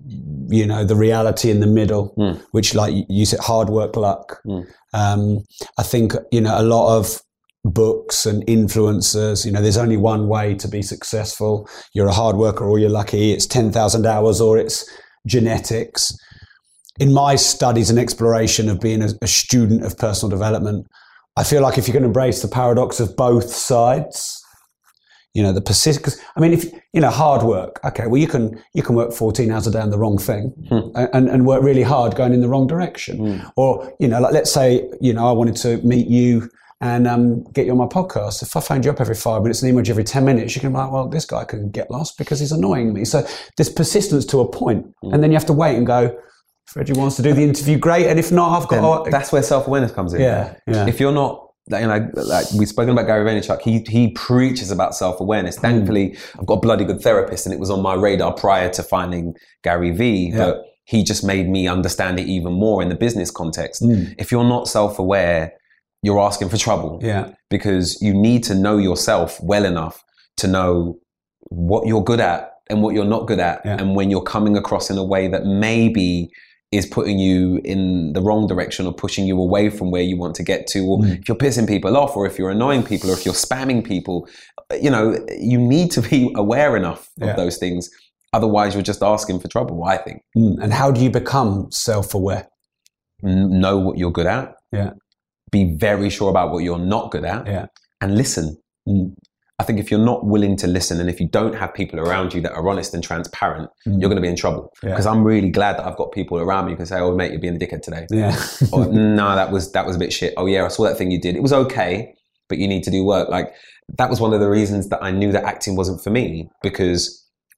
you know, the reality in the middle, Mm. which, like you- said, hard work, luck. Mm. Um, I think you know a lot of books and influencers. You know, there's only one way to be successful. You're a hard worker or you're lucky. It's ten thousand hours or it's genetics. In my studies and exploration of being a, a student of personal development, I feel like if you can embrace the paradox of both sides, you know, the persist. I mean, if you know, hard work. Okay, well, you can you can work 14 hours a day on the wrong thing, hmm. and and work really hard going in the wrong direction. Hmm. Or you know, like let's say you know, I wanted to meet you and um, get you on my podcast. If I phoned you up every five minutes and emailed you every 10 minutes, you can be like, well, this guy can get lost because he's annoying me. So there's persistence to a point, hmm. and then you have to wait and go. If Reggie wants to do the interview, great. And if not, I've got. that's where self awareness comes in. Yeah, yeah. If you're not, you know, like we've spoken about Gary Vaynerchuk, he he preaches about self awareness. Mm. Thankfully, I've got a bloody good therapist, and it was on my radar prior to finding Gary V. But he just made me understand it even more in the business context. Mm. If you're not self aware, you're asking for trouble. Yeah. Because you need to know yourself well enough to know what you're good at and what you're not good at, Yeah. and when you're coming across in a way that maybe is putting you in the wrong direction or pushing you away from where you want to get to, or Mm. if you're pissing people off, or if you're annoying people, or if you're spamming people, you know, you need to be aware enough of Yeah. those things. Otherwise, you're just asking for trouble, I think. Mm. And how do you become self-aware? Know what you're good at. Yeah. Be very sure about what you're not good at. Yeah. And listen. Mm. I think if you're not willing to listen and if you don't have people around you that are honest and transparent, Mm. you're going to be in trouble. Yeah. Because I'm really glad that I've got people around me who can say, "Oh, mate, you're being a dickhead today." Yeah. or no, that was that was a bit shit. Oh yeah, I saw that thing you did. It was okay, but you need to do work. Like that was one of the reasons that I knew that acting wasn't for me because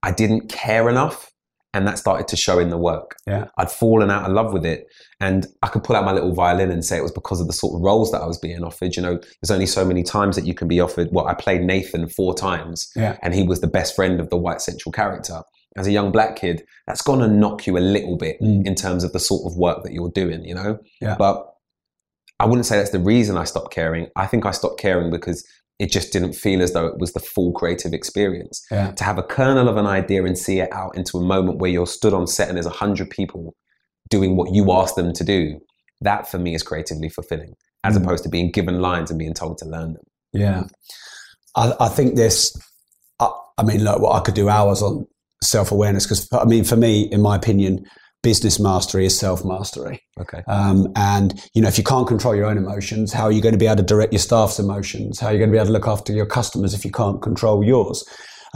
I didn't care enough, and that started to show in the work. Yeah. I'd fallen out of love with it, and I could pull out my little violin and say it was because of the sort of roles that I was being offered. You know, there's only so many times that you can be offered. Well, I played Nathan four times, Yeah. and he was the best friend of the white central character. As a young black kid, that's going to knock you a little bit Mm. in terms of the sort of work that you're doing, you know? Yeah. But I wouldn't say that's the reason I stopped caring. I think I stopped caring because it just didn't feel as though it was the full creative experience. Yeah. To have a kernel of an idea and see it out into a moment where you're stood on set and there's a hundred people doing what you asked them to do, that for me is creatively fulfilling, as Mm. opposed to being given lines and being told to learn them. Yeah. I, I think this, I, I mean, look, well, I could do hours on self awareness because, I mean, for me, in my opinion, business mastery is self mastery. Okay. Um, and, you know, if you can't control your own emotions, how are you going to be able to direct your staff's emotions? How are you going to be able to look after your customers if you can't control yours?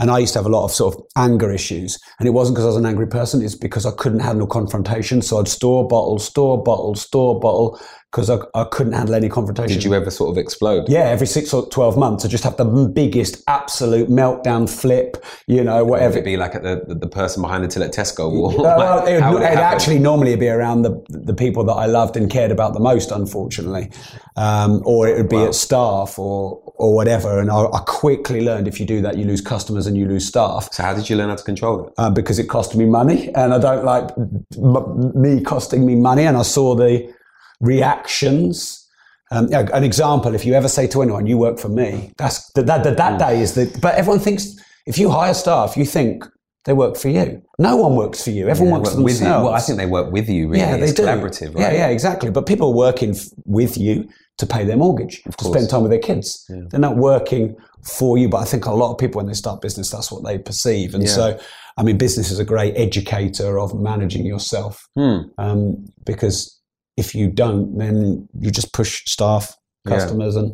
And I used to have a lot of sort of anger issues. And it wasn't because I was an angry person, it's because I couldn't handle confrontation. So I'd store bottle, store bottle, store bottle because I, I couldn't handle any confrontation. Did you ever sort of explode? Yeah, every six or 12 months, I just have the biggest absolute meltdown flip, you know, Would whatever. it be like at the, the, person behind the till at Tesco? Or Uh, well, it would, would it actually normally be around the the people that I loved and cared about the most, unfortunately, um, or it would be at staff or or whatever. And I, I quickly learned if you do that, you lose customers and you lose staff. So how did you learn how to control it? Uh, because it cost me money, and I don't like m- me costing me money. And I saw the reactions Um, an example: if you ever say to anyone, "You work for me," that's that that, that, that day is the. But everyone thinks if you hire staff, you think they work for you. No one works for you. Everyone Yeah, works work for with you. Well, I think they work with you. Really, yeah, they it's do. collaborative. Right? Yeah, yeah, exactly. But people are working f- with you to pay their mortgage, to spend time with their kids. They're not working for you. But I think a lot of people, when they start business, that's what they perceive. And Yeah. so, I mean, business is a great educator of managing yourself. Hmm. Um, because if you don't, then you just push staff, Yeah. customers, and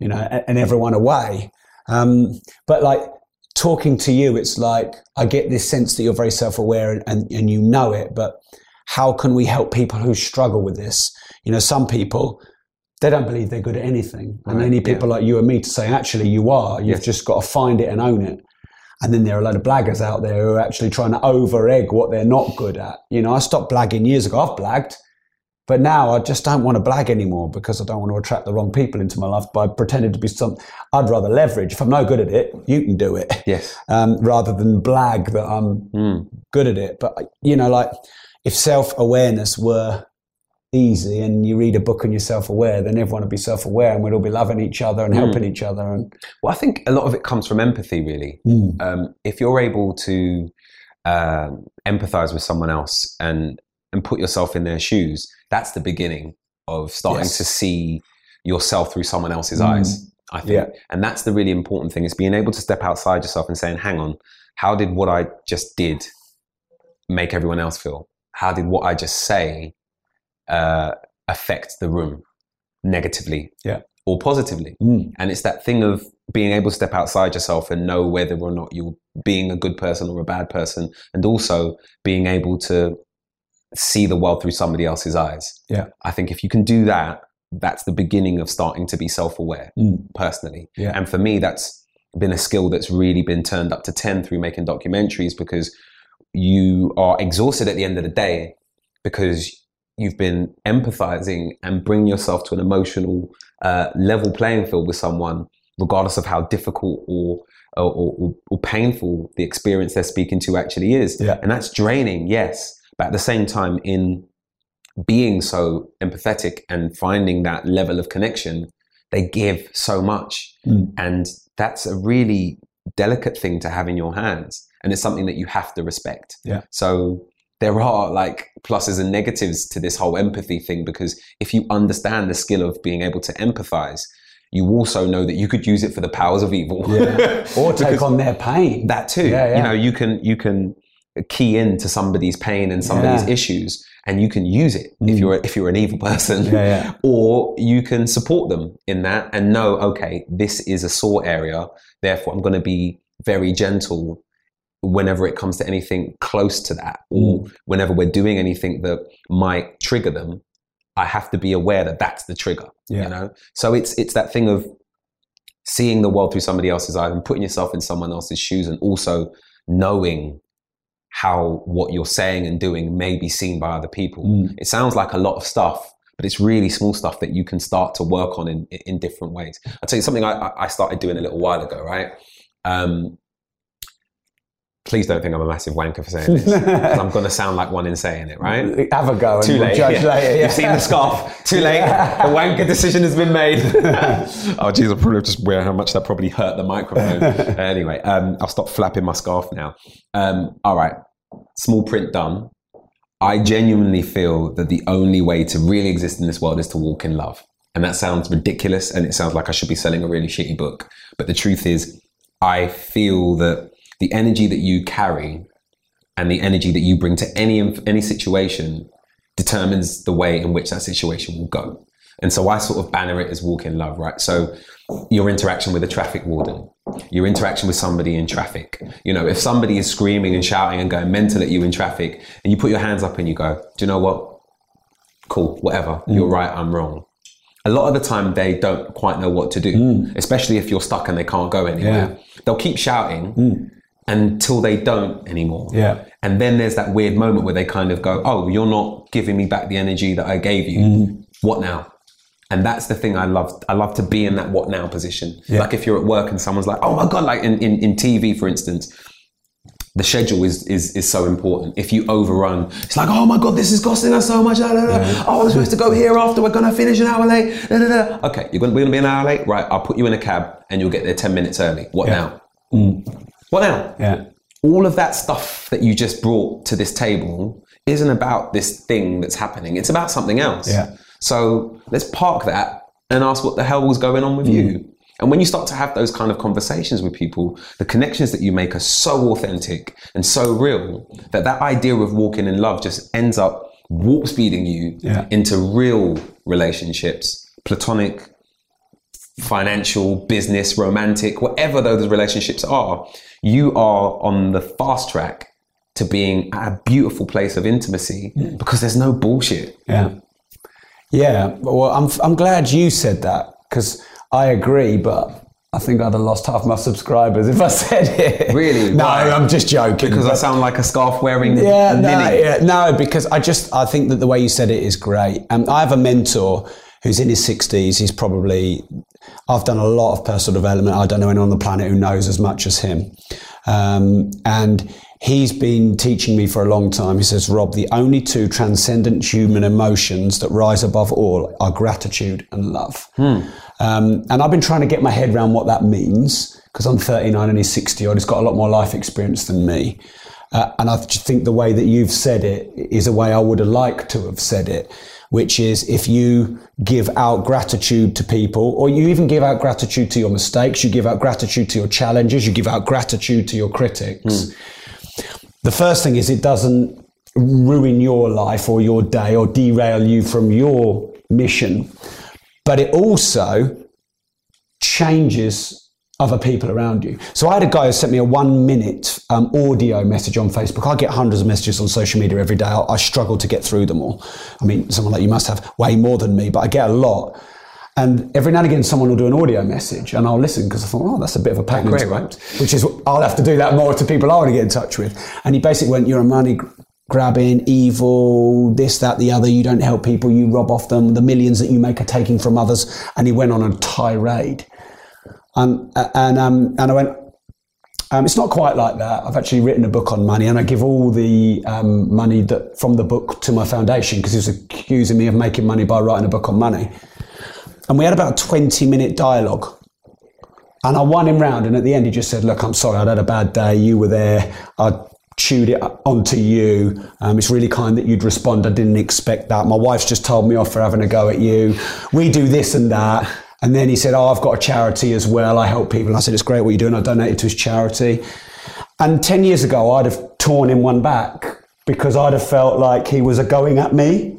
you know, and, everyone away. Um, but like talking to you, it's like I get this sense that you're very self-aware and, and, and you know it. But how can we help people who struggle with this? You know, some people they don't believe they're good at anything, and they need people like you and me to say, actually, you are. You've Yes. just got to find it and own it. And then there are a lot of blaggers out there who are actually trying to over egg what they're not good at. You know, I stopped blagging years ago. I've blagged, but now I just don't want to blag anymore because I don't want to attract the wrong people into my life by pretending to be some. I'd rather leverage. If I'm no good at it, you can do it, Yes. um, rather than blag that I'm Mm. good at it. But you know, like if self awareness were easy and you read a book and you're self aware, then everyone would be self aware and we'd all be loving each other and Mm. helping each other. And Well, I think a lot of it comes from empathy, really. Mm. Um, if you're able to um, empathize with someone else and and put yourself in their shoes, that's the beginning of starting Yes. to see yourself through someone else's Mm. eyes. I think, Yeah. and that's the really important thing: is being able to step outside yourself and saying, "Hang on, how did what I just did make everyone else feel? How did what I just say uh, affect the room negatively Yeah. or positively?" Mm. And it's that thing of being able to step outside yourself and know whether or not you're being a good person or a bad person, and also being able to see the world through somebody else's eyes. Yeah. I think if you can do that, that's the beginning of starting to be self aware Mm. personally. Yeah. And for me, that's been a skill that's really been turned up to 10 through making documentaries because you are exhausted at the end of the day because you've been empathizing and bring yourself to an emotional uh, level playing field with someone, regardless of how difficult or or, or, or painful the experience they're speaking to actually is. Yeah. And that's draining, yes. But at the same time, in being so empathetic and finding that level of connection, they give so much. Mm. And that's a really delicate thing to have in your hands. And it's something that you have to respect. Yeah. So there are like pluses and negatives to this whole empathy thing because if you understand the skill of being able to empathize, you also know that you could use it for the powers of evil. Yeah. or take on their pain. that too. Yeah, yeah. You know, you can you can key into somebody's pain and somebody's Yeah. issues, and you can use it if Mm. you're if you're an evil person, Yeah, yeah. or you can support them in that and know, okay, this is a sore area, therefore I'm going to be very gentle whenever it comes to anything close to that, or Mm. whenever we're doing anything that might trigger them. I have to be aware that that's the trigger. You know, so it's it's that thing of seeing the world through somebody else's eyes and putting yourself in someone else's shoes and also knowing how what you're saying and doing may be seen by other people. Mm. It sounds like a lot of stuff, but it's really small stuff that you can start to work on in, in different ways. I'll tell you something I, I started doing a little while ago, right? Um, please don't think I'm a massive wanker for saying this, I'm going to sound like one in saying it, right? Have a go and Too late. judge yeah. later. Yeah. You've seen the scarf. Too late. The wanker decision has been made. oh, geez, I'll probably just wear how much that probably hurt the microphone. anyway, um, I'll stop flapping my scarf now. Um, all right, small print done. I genuinely feel that the only way to really exist in this world is to walk in love. And that sounds ridiculous and it sounds like I should be selling a really shitty book. But the truth is, I feel that the energy that you carry and the energy that you bring to any any situation determines the way in which that situation will go. And so I sort of banner it as walk in love, right? So your interaction with a traffic warden, your interaction with somebody in traffic. You know, if somebody is screaming and shouting and going mental at you in traffic, and you put your hands up and you go, Do you know what? Cool, whatever. Mm. You're right, I'm wrong. A lot of the time they don't quite know what to do, mm. especially if you're stuck and they can't go anywhere. They'll keep shouting mm. Until they don't anymore. Yeah. And then there's that weird moment where they kind of go, Oh, you're not giving me back the energy that I gave you. Mm-hmm. What now? And that's the thing I love. I love to be in that what now position. Yeah. Like if you're at work and someone's like, oh my God, like in, in, in TV, for instance, the schedule is, is is so important. If you overrun, it's like, oh my god, this is costing us so much. Da, da, da. Oh, we're supposed to go here after. We're gonna finish an hour late. Okay, you're gonna, we're gonna be an hour late. Right, I'll put you in a cab and you'll get there ten minutes early. What now? Mm. What now? Yeah. All of that stuff that you just brought to this table isn't about this thing that's happening. It's about something else. Yeah. So let's park that and ask what the hell was going on with mm. you. And when you start to have those kind of conversations with people, the connections that you make are so authentic and so real that that idea of walking in love just ends up warp speeding you Yeah. into real relationships, platonic, financial, business, romantic, whatever those relationships are. You are on the fast track to being at a beautiful place of intimacy because there's no bullshit. Yeah. Yeah. Well, I'm, I'm glad you said that because I agree, but I think I'd have lost half my subscribers if I said it. Really? no, Why? I'm just joking. Because I sound like a scarf wearing yeah, no, yeah, no, because I just I think that the way you said it is great. Um, I have a mentor who's in his sixties. He's probably I've done a lot of personal development. I don't know anyone on the planet who knows as much as him, um, and he's been teaching me for a long time. He says, Rob, the only two transcendent human emotions that rise above all are gratitude and love. Um, and I've been trying to get my head around what that means because I'm 39 and he's 60 odd. He's got a lot more life experience than me. Uh, and I just think the way that you've said it is a way I would have liked to have said it, which is if you give out gratitude to people, or you even give out gratitude to your mistakes, you give out gratitude to your challenges, you give out gratitude to your critics. Hmm. The first thing is it doesn't ruin your life or your day or derail you from your mission, but it also changes other people around you. So I had a guy who sent me a one minute um, audio message on Facebook. I get hundreds of messages on social media every day. I, I struggle to get through them all. I mean, someone like you must have way more than me, but I get a lot. And every now and again, someone will do an audio message, and I'll listen because I thought, oh, that's a bit of a pattern. Great, right? Which is, I'll have to do that more to people I want to get in touch with. And he basically went, "You're a money grabbing, evil, this, that, the other. You don't help people. You rob off them. The millions that you make are taking from others." And he went on a tirade. And and um, and I went. Um, it's not quite like that. I've actually written a book on money, and I give all the um, money that from the book to my foundation because he was accusing me of making money by writing a book on money. And we had about a twenty-minute dialogue, and I won him round. And at the end, he just said, "Look, I'm sorry, I'd had a bad day. You were there. I chewed it onto you. Um, it's really kind that you'd respond. I didn't expect that. My wife's just told me off for having a go at you. We do this and that." And then he said, "Oh, I've got a charity as well. I help people." And I said, "It's great what you're doing. I donated to his charity." And ten years ago, I'd have torn him one back because I'd have felt like he was a going at me.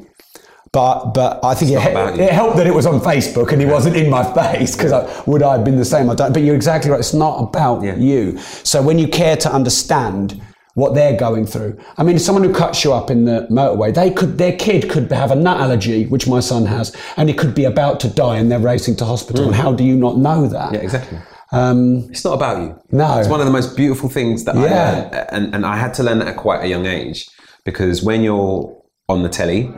But but I think it, it helped that it was on Facebook and he wasn't in my face because I, would I have been the same? I don't. But you're exactly right. It's not about you. So when you care to understand what they're going through, I mean, someone who cuts you up in the motorway, they could their kid could have a nut allergy, which my son has, and he could be about to die, and they're racing to hospital. And how do you not know that? Yeah, exactly. Um, It's not about you. No. It's one of the most beautiful things that I Yeah. learned. And, and I had to learn that at quite a young age because when you're on the telly,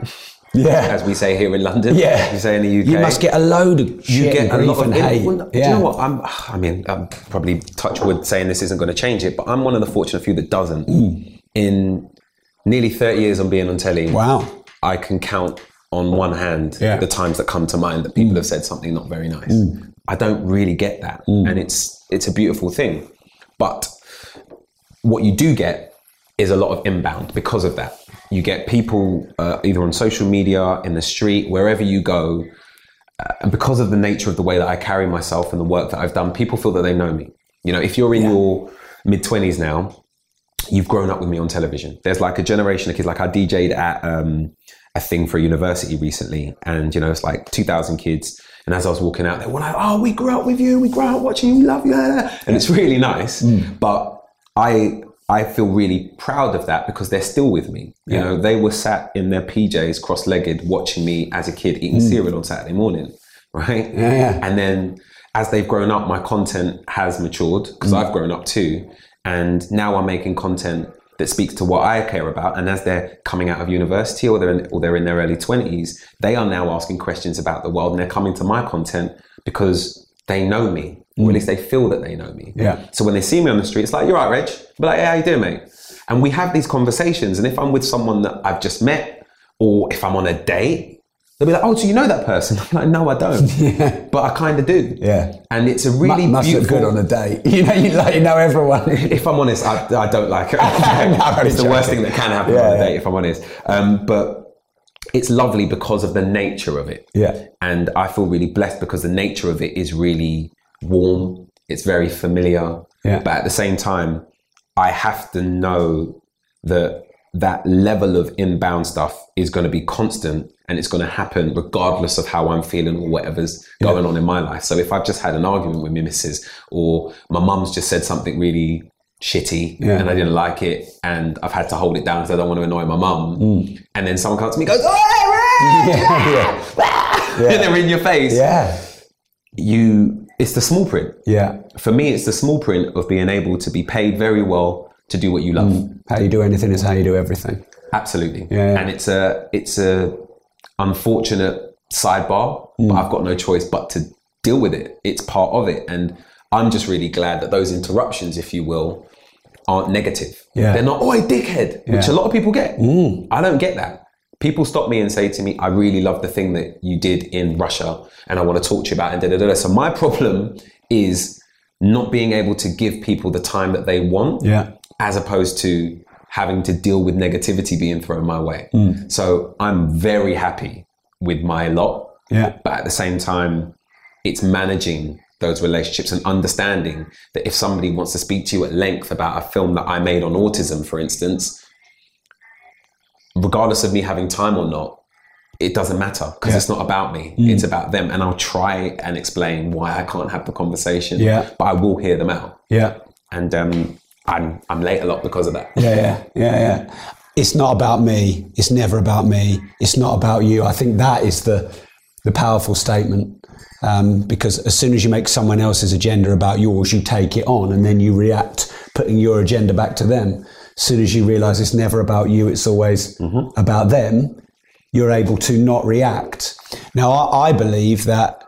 yeah. as we say here in London, Yeah. you say in the UK, You must get a load of you get a lot of hate. well, Do you know what? I'm, I mean, I'm probably touch wood saying this isn't going to change it, but I'm one of the fortunate few that doesn't. In nearly 30 years on being on telly, Wow. I can count on one hand Yeah. the times that come to mind that people have said something not very nice. I don't really get that, and it's it's a beautiful thing. But what you do get is a lot of inbound because of that. You get people uh, either on social media, in the street, wherever you go, uh, and because of the nature of the way that I carry myself and the work that I've done, people feel that they know me. You know, if you're in your mid twenties now, you've grown up with me on television. There's like a generation of kids. Like I DJ'd at um, a thing for a university recently, and you know, it's like 2,000 kids. And as I was walking out, they were like, "Oh, we grew up with you. We grew up watching you. We love you." And it's really nice. But I I feel really proud of that because they're still with me. You Yeah. know, they were sat in their PJs, cross-legged, watching me as a kid eating mm. cereal on Saturday morning, right? Yeah, yeah. And then as they've grown up, my content has matured because mm. I've grown up too. And now I'm making content that speaks to what I care about. And as they're coming out of university or they're in, or they're in their early 20s, they are now asking questions about the world and they're coming to my content because they know me. Or at least they feel that they know me. Yeah. So when they see me on the street, it's like, "You're right, Reg." Be like, "Hey, how you doing, mate?" And we have these conversations. And if I'm with someone that I've just met, or if I'm on a date, they'll be like, "Oh, so you know that person?" I'm like, "No, I don't, but I kind of do." Yeah. And it's a really Mu- must beautiful. look good on a date. You know, you, like, you know everyone. if I'm honest, I, I don't like it. I'm it's the worst thing that can happen Yeah, on a yeah. date, if I'm honest. Um, but it's lovely because of the nature of it. Yeah. And I feel really blessed because the nature of it is really warm. It's very familiar. Yeah. But at the same time, I have to know that that level of inbound stuff is going to be constant and it's going to happen regardless of how I'm feeling or whatever's going on in my life. So if I've just had an argument with my missus or my mum's just said something really shitty Yeah. and I didn't like it and I've had to hold it down because I don't want to annoy my mum Mm. and then someone comes to me and goes, oh, yeah, yeah. and they're in your face. Yeah. You, it's the small print. Yeah. For me, it's the small print of being able to be paid very well to do what you love. How you do anything is how you do everything. Absolutely. Mm. Yeah, yeah. And it's a it's a unfortunate sidebar, Mm. but I've got no choice but to deal with it. It's part of it. And I'm just really glad that those interruptions, if you will, aren't negative. Yeah. They're not, oh, dickhead, yeah. which a lot of people get. Mm. I don't get that. People stop me and say to me, I really love the thing that you did in Russia and I want to talk to you about it. And da, da, da. So my problem is not being able to give people the time that they want Yeah. as opposed to having to deal with negativity being thrown my way. Mm. So I'm very happy with my lot, Yeah. but at the same time, it's managing those relationships and understanding that if somebody wants to speak to you at length about a film that I made on autism, for instance, regardless of me having time or not, it doesn't matter because Yeah. it's not about me. Mm. It's about them. And I'll try and explain why I can't have the conversation. Yeah. But I will hear them out. Yeah. And um, I'm, I'm late a lot because of that. Yeah, yeah, yeah, yeah. It's not about me. It's never about me. It's not about you. I think that is the the powerful statement. Um, because as soon as you make someone else's agenda about yours, you take it on and then you react, putting your agenda back to them. As soon as you realize it's never about you, it's always about them, you're able to not react. Now, I, I believe that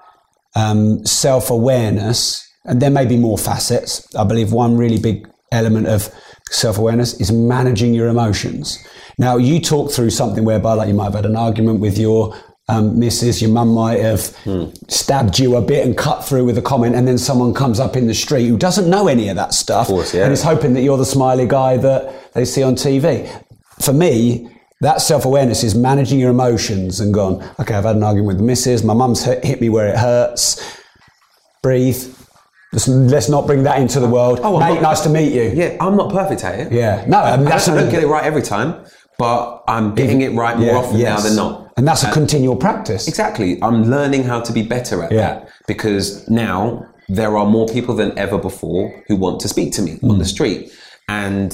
um, self awareness, and there may be more facets. I believe one really big element of self awareness is managing your emotions. Now, you talk through something whereby, like, you might have had an argument with your um, missus, your mum might have stabbed you a bit and cut through with a comment, and then someone comes up in the street who doesn't know any of that stuff course, yeah. and is hoping that you're the smiley guy that they see on TV. For me, that self awareness is managing your emotions and gone, okay, I've had an argument with the missus, my mum's hit, hit me where it hurts. Breathe. Let's, let's not bring that into the world. Oh, Mate, not- nice to meet you. Yeah, I'm not perfect at it. Yeah. No, I mean, I don't, I don't get it right every time, but I'm getting it right more Yeah, often yes. now than not. And that's a continual practice. Exactly. I'm learning how to be better at Yeah. that because now there are more people than ever before who want to speak to me on the street. And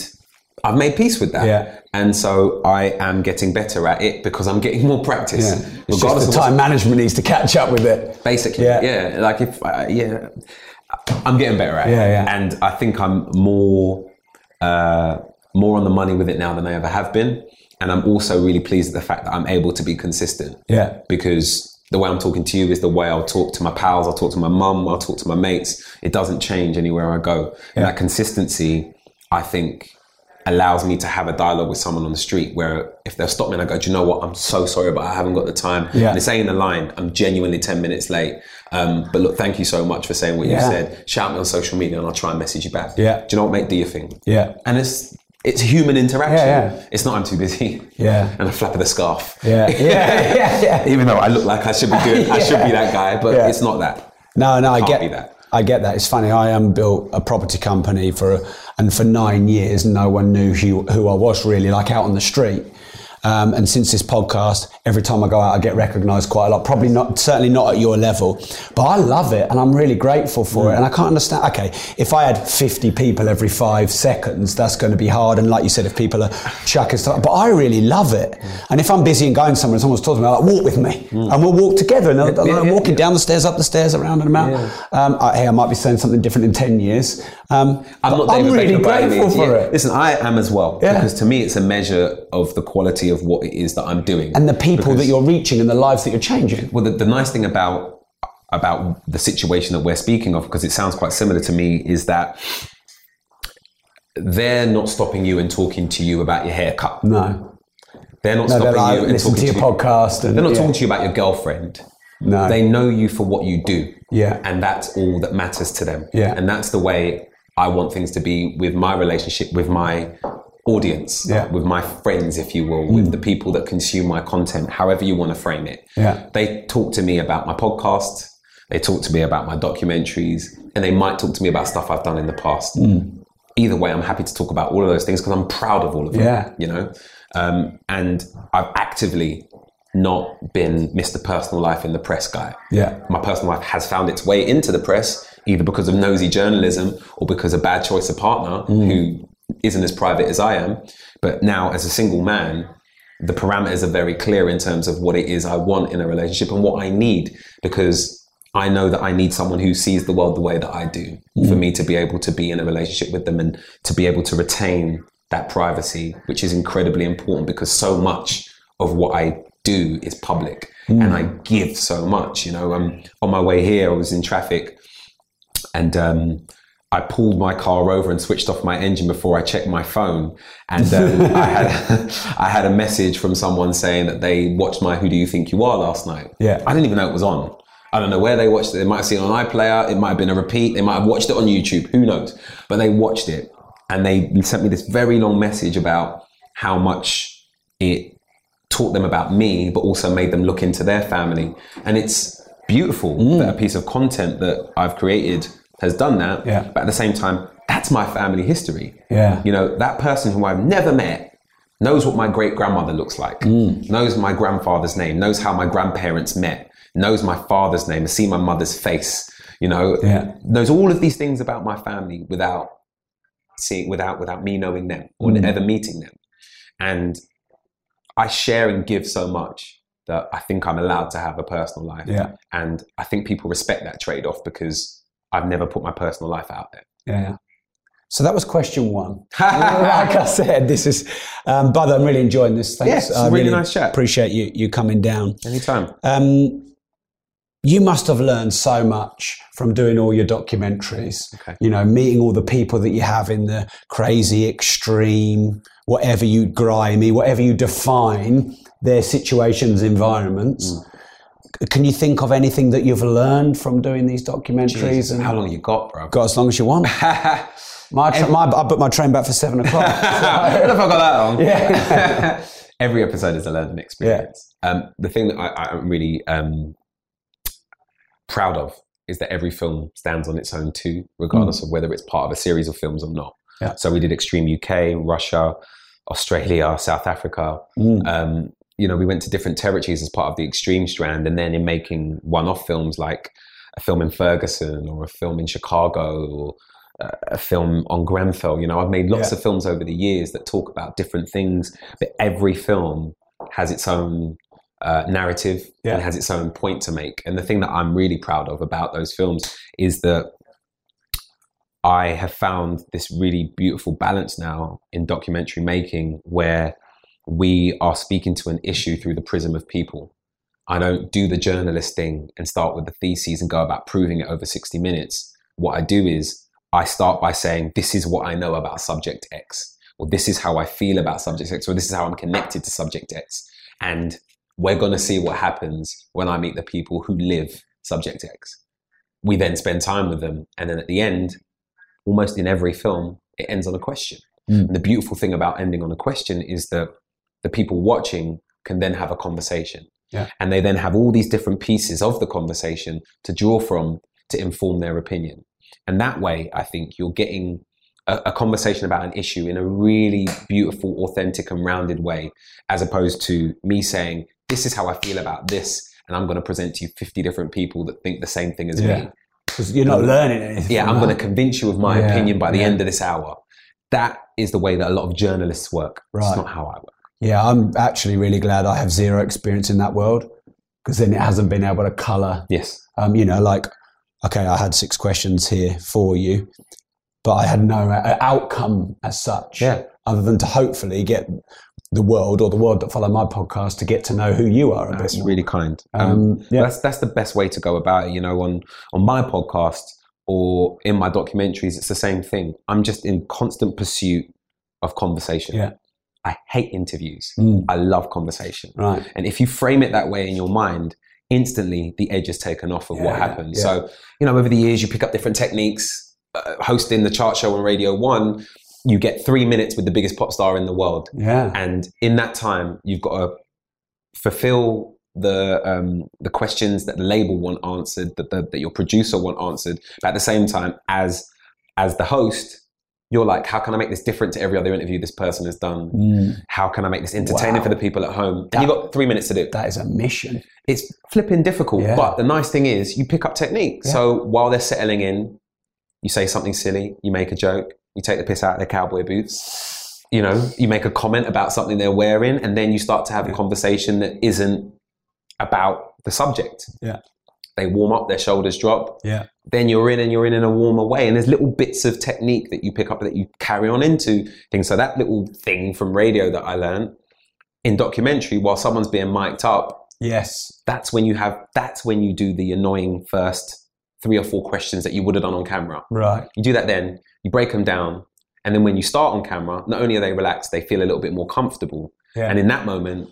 I've made peace with that. Mm. Yeah. And so I am getting better at it because I'm getting more practice. Yeah. It's just Regardless the time management needs to catch up with it. Basically, Yeah. yeah. Like if, uh, yeah, I'm getting better at it. Yeah, yeah. And I think I'm more, uh, more on the money with it now than I ever have been. And I'm also really pleased at the fact that I'm able to be consistent Yeah. because the way I'm talking to you is the way I'll talk to my pals, I'll talk to my mum, I'll talk to my mates. It doesn't change anywhere I go. And Yeah. that consistency, I think, allows me to have a dialogue with someone on the street where if they'll stop me and I go, Do you know what? I'm so sorry, but I haven't got the time. Yeah. And it's saying the line, I'm genuinely 10 minutes late. Um, but look, thank you so much for saying what Yeah. you said. Shout me on social media and I'll try and message you back. Yeah. Do you know what, mate? Do your thing. Yeah. And it's it's human interaction. Yeah, yeah. It's not I'm too busy. Yeah. And a flap of the scarf. Yeah. Yeah. yeah. Yeah. Even though I look like I should be doing, I should be that guy, but it's not that. No, no, I get that. I get that. It's funny. I um, built a property company for, and for nine years, no one knew who, who I was really, like out on the street. Um, and since this podcast, every time I go out, I get recognised quite a lot. Probably not, certainly not at your level, but I love it, and I'm really grateful for it. And I can't understand. Okay, if I had 50 people every five seconds, that's going to be hard. And like you said, if people are chucking stuff, but I really love it. And if I'm busy and going somewhere, and someone's talking to me, I'm like, walk with me, and we'll walk together. And I'm yeah, yeah, walking down the stairs, up the stairs, around and about. Um, I, hey, I might be saying something different in 10 years. Um, I'm not David I'm really Beckham by any grateful means. for Yeah. it. Listen, I am as well Yeah. because to me it's a measure of the quality of what it is that I'm doing And the people that you're reaching and the lives that you're changing. Well, the, the nice thing about about the situation that we're speaking of, because it sounds quite similar to me, is that they're not stopping you and talking to you about your haircut. No. They're not No, they're stopping like, you and listen talking to your you- podcast and- they're not yeah. talking to you about your girlfriend. No. They know you for what you do. Yeah. And that's all that matters to them. Yeah. And that's the way I want things to be with my relationship with my audience, Yeah. with my friends, if you will, with the people that consume my content, however you want to frame it. Yeah. They talk to me about my podcast, they talk to me about my documentaries, and they might talk to me about stuff I've done in the past. Either way, I'm happy to talk about all of those things because I'm proud of all of them. Yeah. You know? Um, and I've actively not been Mr. Personal Life in the press guy. Yeah. My personal life has found its way into the press, either because of nosy journalism or because of bad choice of partner mm. who isn't as private as I am. But now, as a single man, the parameters are very clear in terms of what it is I want in a relationship and what I need because I know that I need someone who sees the world the way that I do for mm. me to be able to be in a relationship with them and to be able to retain that privacy, which is incredibly important because so much of what I do is public mm. and I give so much. You know, um, on my way here, I was in traffic and um, I pulled my car over and switched off my engine before I checked my phone, and um, I had I had a message from someone saying that they watched my "Who Do You Think You Are" last night. Yeah. I didn't even know it was on. I don't know where they watched it. They might have seen it on iPlayer. It might have been a repeat. They might have watched it on YouTube. Who knows? But they watched it, and they sent me this very long message about how much it taught them about me, but also made them look into their family. And it's beautiful that a piece of content that I've created has done that. Yeah. But at the same time, that's my family history. Yeah. You know, that person who I've never met knows what my great grandmother looks like, knows my grandfather's name, knows how my grandparents met, knows my father's name, has seen my mother's face, you know, Yeah. knows all of these things about my family without seeing, without, without me knowing them or Mm. ever meeting them. And I share and give so much that I think I'm allowed to have a personal life. Yeah. And I think people respect that trade off because I've never put my personal life out there. Yeah. So that was question one. like I said, this is, um, way, I'm really enjoying this. Thanks. Yeah, it's a I really nice chat. Appreciate you you coming down. Anytime. Um, you must have learned so much from doing all your documentaries. Okay. You know, meeting all the people that you have in the crazy, extreme, whatever you grimy, whatever you define their situations, environments. Mm. Can you think of anything that you've learned from doing these documentaries? Jesus, how long you got, bro? Got as long as you want. my, tra- my, I booked my train back for seven o'clock. I don't know if I got that long. Yeah. Every episode is a learning experience. Um, the thing that I, I'm really um, proud of is that every film stands on its own too, regardless of whether it's part of a series of films or not. Yeah. So we did Extreme UK, Russia, Australia, South Africa. Mm. Um, you know, we went to different territories as part of the Extreme strand, and then in making one-off films like a film in Ferguson or a film in Chicago or uh, a film on Grenfell. You know, I've made lots Yeah. of films over the years that talk about different things, but every film has its own uh, narrative Yeah. and has its own point to make. And the thing that I'm really proud of about those films is that I have found this really beautiful balance now in documentary making where we are speaking to an issue through the prism of people. I don't do the journalist thing and start with the theses and go about proving it over 60 minutes. What I do is I start by saying, This is what I know about subject X, or this is how I feel about subject X, or this is how I'm connected to subject X. And we're going to see what happens when I meet the people who live subject X. We then spend time with them. And then at the end, almost in every film, it ends on a question. Mm. And the beautiful thing about ending on a question is that the people watching can then have a conversation. Yeah. And they then have all these different pieces of the conversation to draw from to inform their opinion. And that way, I think you're getting a, a conversation about an issue in a really beautiful, authentic, and rounded way, as opposed to me saying, This is how I feel about this. And I'm going to present to you 50 different people that think the same thing as Yeah. me. Because you're not um, learning anything. Yeah, I'm going to convince you of my Yeah, opinion by the yeah. end of this hour. That is the way that a lot of journalists work. Right. It's not how I work. Yeah, I'm actually really glad I have zero experience in that world because then it hasn't been able to colour. Yes. Um, you know, like, okay, I had six questions here for you, but I had no uh, outcome as such. Yeah. Other than to hopefully get the world or the world that follow my podcast to get to know who you are That's really kind. Um, Um, yeah. That's that's the best way to go about it. You know, on on my podcast or in my documentaries, it's the same thing. I'm just in constant pursuit of conversation. Yeah. I hate interviews. Mm. I love conversation. Right. And if you frame it that way in your mind, instantly the edge is taken off of what Yeah, happened. yeah. So, you know, over the years, you pick up different techniques. Uh, hosting the chart show on Radio One, you get three minutes with the biggest pop star in the world. Yeah. And in that time, you've got to fulfill the um, the questions that the label want answered, that, the, that your producer want answered. But at the same time, as as the host, you're like, how can I make this different to every other interview this person has done? Mm. How can I make this entertaining Wow. for the people at home? And you've got three minutes to do. That is a mission. It's flipping difficult, Yeah. but the nice thing is you pick up technique. Yeah. So while they're settling in, you say something silly, you make a joke, you take the piss out of their cowboy boots, you know, you make a comment about something they're wearing, and then you start to have a conversation that isn't about the subject. Yeah. They warm up, their shoulders drop, Yeah. then you're in and you're in in a warmer way. And there's little bits of technique that you pick up that you carry on into things. So that little thing from radio that I learned in documentary, while someone's being mic'd up, Yes. that's when you have that's when you do the annoying first three or four questions that you would have done on camera. Right. You do that then, you break them down, and then when you start on camera, not only are they relaxed, they feel a little bit more comfortable. Yeah. And in that moment,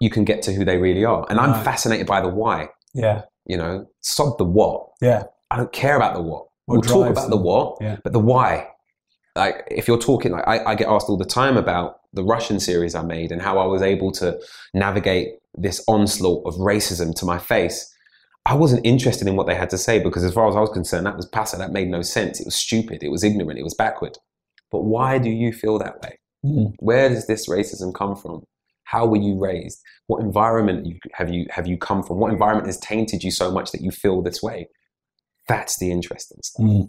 you can get to who they really are. And I'm fascinated by the why. Yeah. You know, sod the what. Yeah. I don't care about the what. What we'll talk about the what, Yeah. but the why. Like if you're talking, like I, I get asked all the time about the Russian series I made and how I was able to navigate this onslaught of racism to my face. I wasn't interested in what they had to say because, as far as I was concerned, that was passive. That made no sense. It was stupid. It was ignorant. It was backward. But why do you feel that way? Mm. Where does this racism come from? How were you raised? What environment have you have you come from? What environment has tainted you so much that you feel this way? That's the interesting stuff. Mm.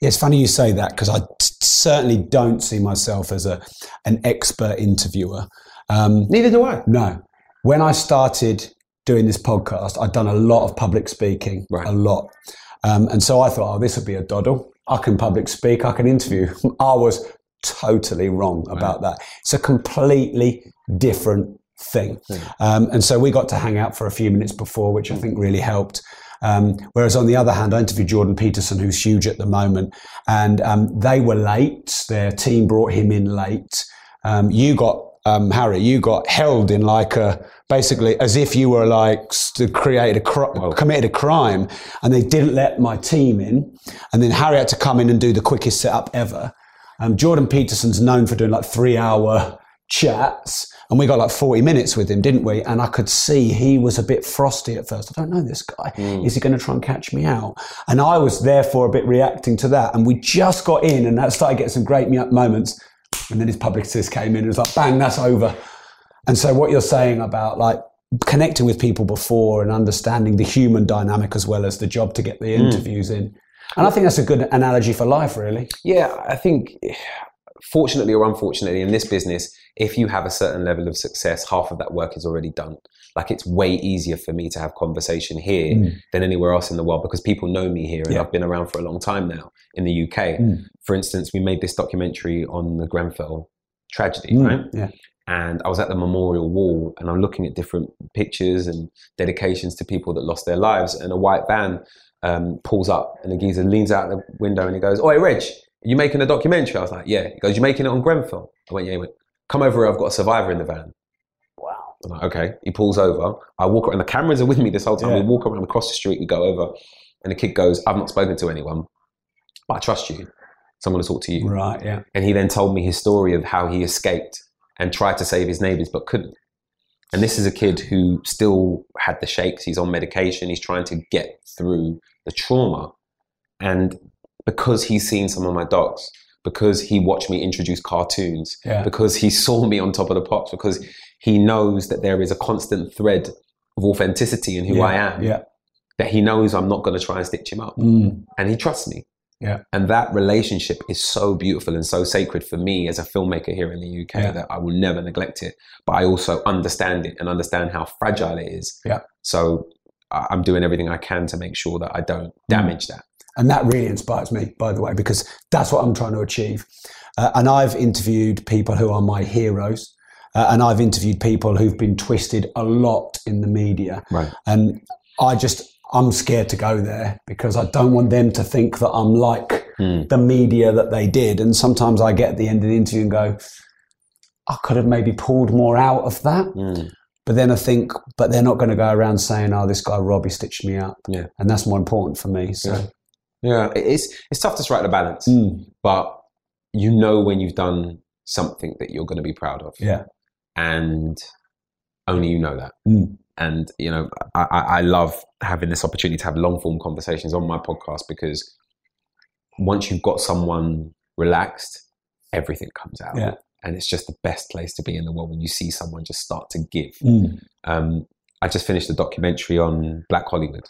Yeah, it's funny you say that because I t- certainly don't see myself as a an expert interviewer. Um, Neither do I. no, when I started doing this podcast, I'd done a lot of public speaking, Right. a lot, um, and so I thought, oh, this would be a doddle. I can public speak, I can interview. I was totally wrong about that. It's a completely different thing. Um, and so we got to hang out for a few minutes before, which I think really helped. Um, whereas on the other hand, I interviewed Jordan Peterson, who's huge at the moment, and um, they were late. Their team brought him in late. Um, you got um, Harry, you got held in like a basically as if you were like s- to create a cr- committed a crime, and they didn't let my team in. And then Harry had to come in and do the quickest setup ever. Um, Jordan Peterson's known for doing like three hour chats, and we got like 40 minutes with him, didn't we? And I could see he was a bit frosty at first. I don't know this guy. Is he going to try and catch me out? And I was therefore a bit reacting to that. And we just got in, and that started getting some great me- moments. And then his publicist came in and was like, bang, that's over. And so what you're saying about like connecting with people before and understanding the human dynamic as well as the job to get the interviews in. And I think that's a good analogy for life, really. Yeah, I think, fortunately or unfortunately, in this business, if you have a certain level of success, half of that work is already done. Like it's way easier for me to have conversation here Mm. than anywhere else in the world because people know me here and Yeah. I've been around for a long time now in the UK. Mm. For instance, we made this documentary on the Grenfell tragedy, Mm, right? Yeah. and I was at the memorial wall and I'm looking at different pictures and dedications to people that lost their lives and a white van um, pulls up and the geezer leans out the window and he goes, Oi, Reg, are you making a documentary? I was like, yeah. He goes, you making it on Grenfell? I went, yeah. He went, come over here, I've got a survivor in the van. Wow. I'm like, okay. He pulls over. I walk around, the cameras are with me this whole time. Yeah. We walk around across the street, we go over and the kid goes, I've not spoken to anyone, but I trust you. So I'm going to talk to you. Right. Yeah. And he then told me his story of how he escaped and tried to save his neighbors but couldn't. And this is a kid who still had the shakes. He's on medication. He's trying to get through the trauma. And because he's seen some of my docs, because he watched me introduce cartoons, Yeah. because he saw me on top of the pops, because he knows that there is a constant thread of authenticity in who yeah. I am, Yeah. that he knows I'm not going to try and stitch him up. Mm. And he trusts me. Yeah. And that relationship is so beautiful and so sacred for me as a filmmaker here in the UK Yeah. that I will never neglect it. But I also understand it and understand how fragile it is. Yeah. So I'm doing everything I can to make sure that I don't damage that. And that really inspires me, by the way, because that's what I'm trying to achieve. Uh, and I've interviewed people who are my heroes. uh, and I've interviewed people who've been twisted a lot in the media, Right. and I just I'm scared to go there because I don't want them to think that I'm like the media that they did. And sometimes I get at the end of the interview and go, I could have maybe pulled more out of that. But then I think, but they're not going to go around saying, "Oh, this guy Robbie stitched me up," Yeah. and that's more important for me. So Yeah. Yeah, it's it's tough to strike the balance, Mm. but you know when you've done something that you're going to be proud of, yeah, and only you know that. Mm. And you know, I, I I love having this opportunity to have long form conversations on my podcast because once you've got someone relaxed, everything comes out. Yeah. And it's just the best place to be in the world when you see someone just start to give. Mm. Um, I just finished a documentary on Black Hollywood.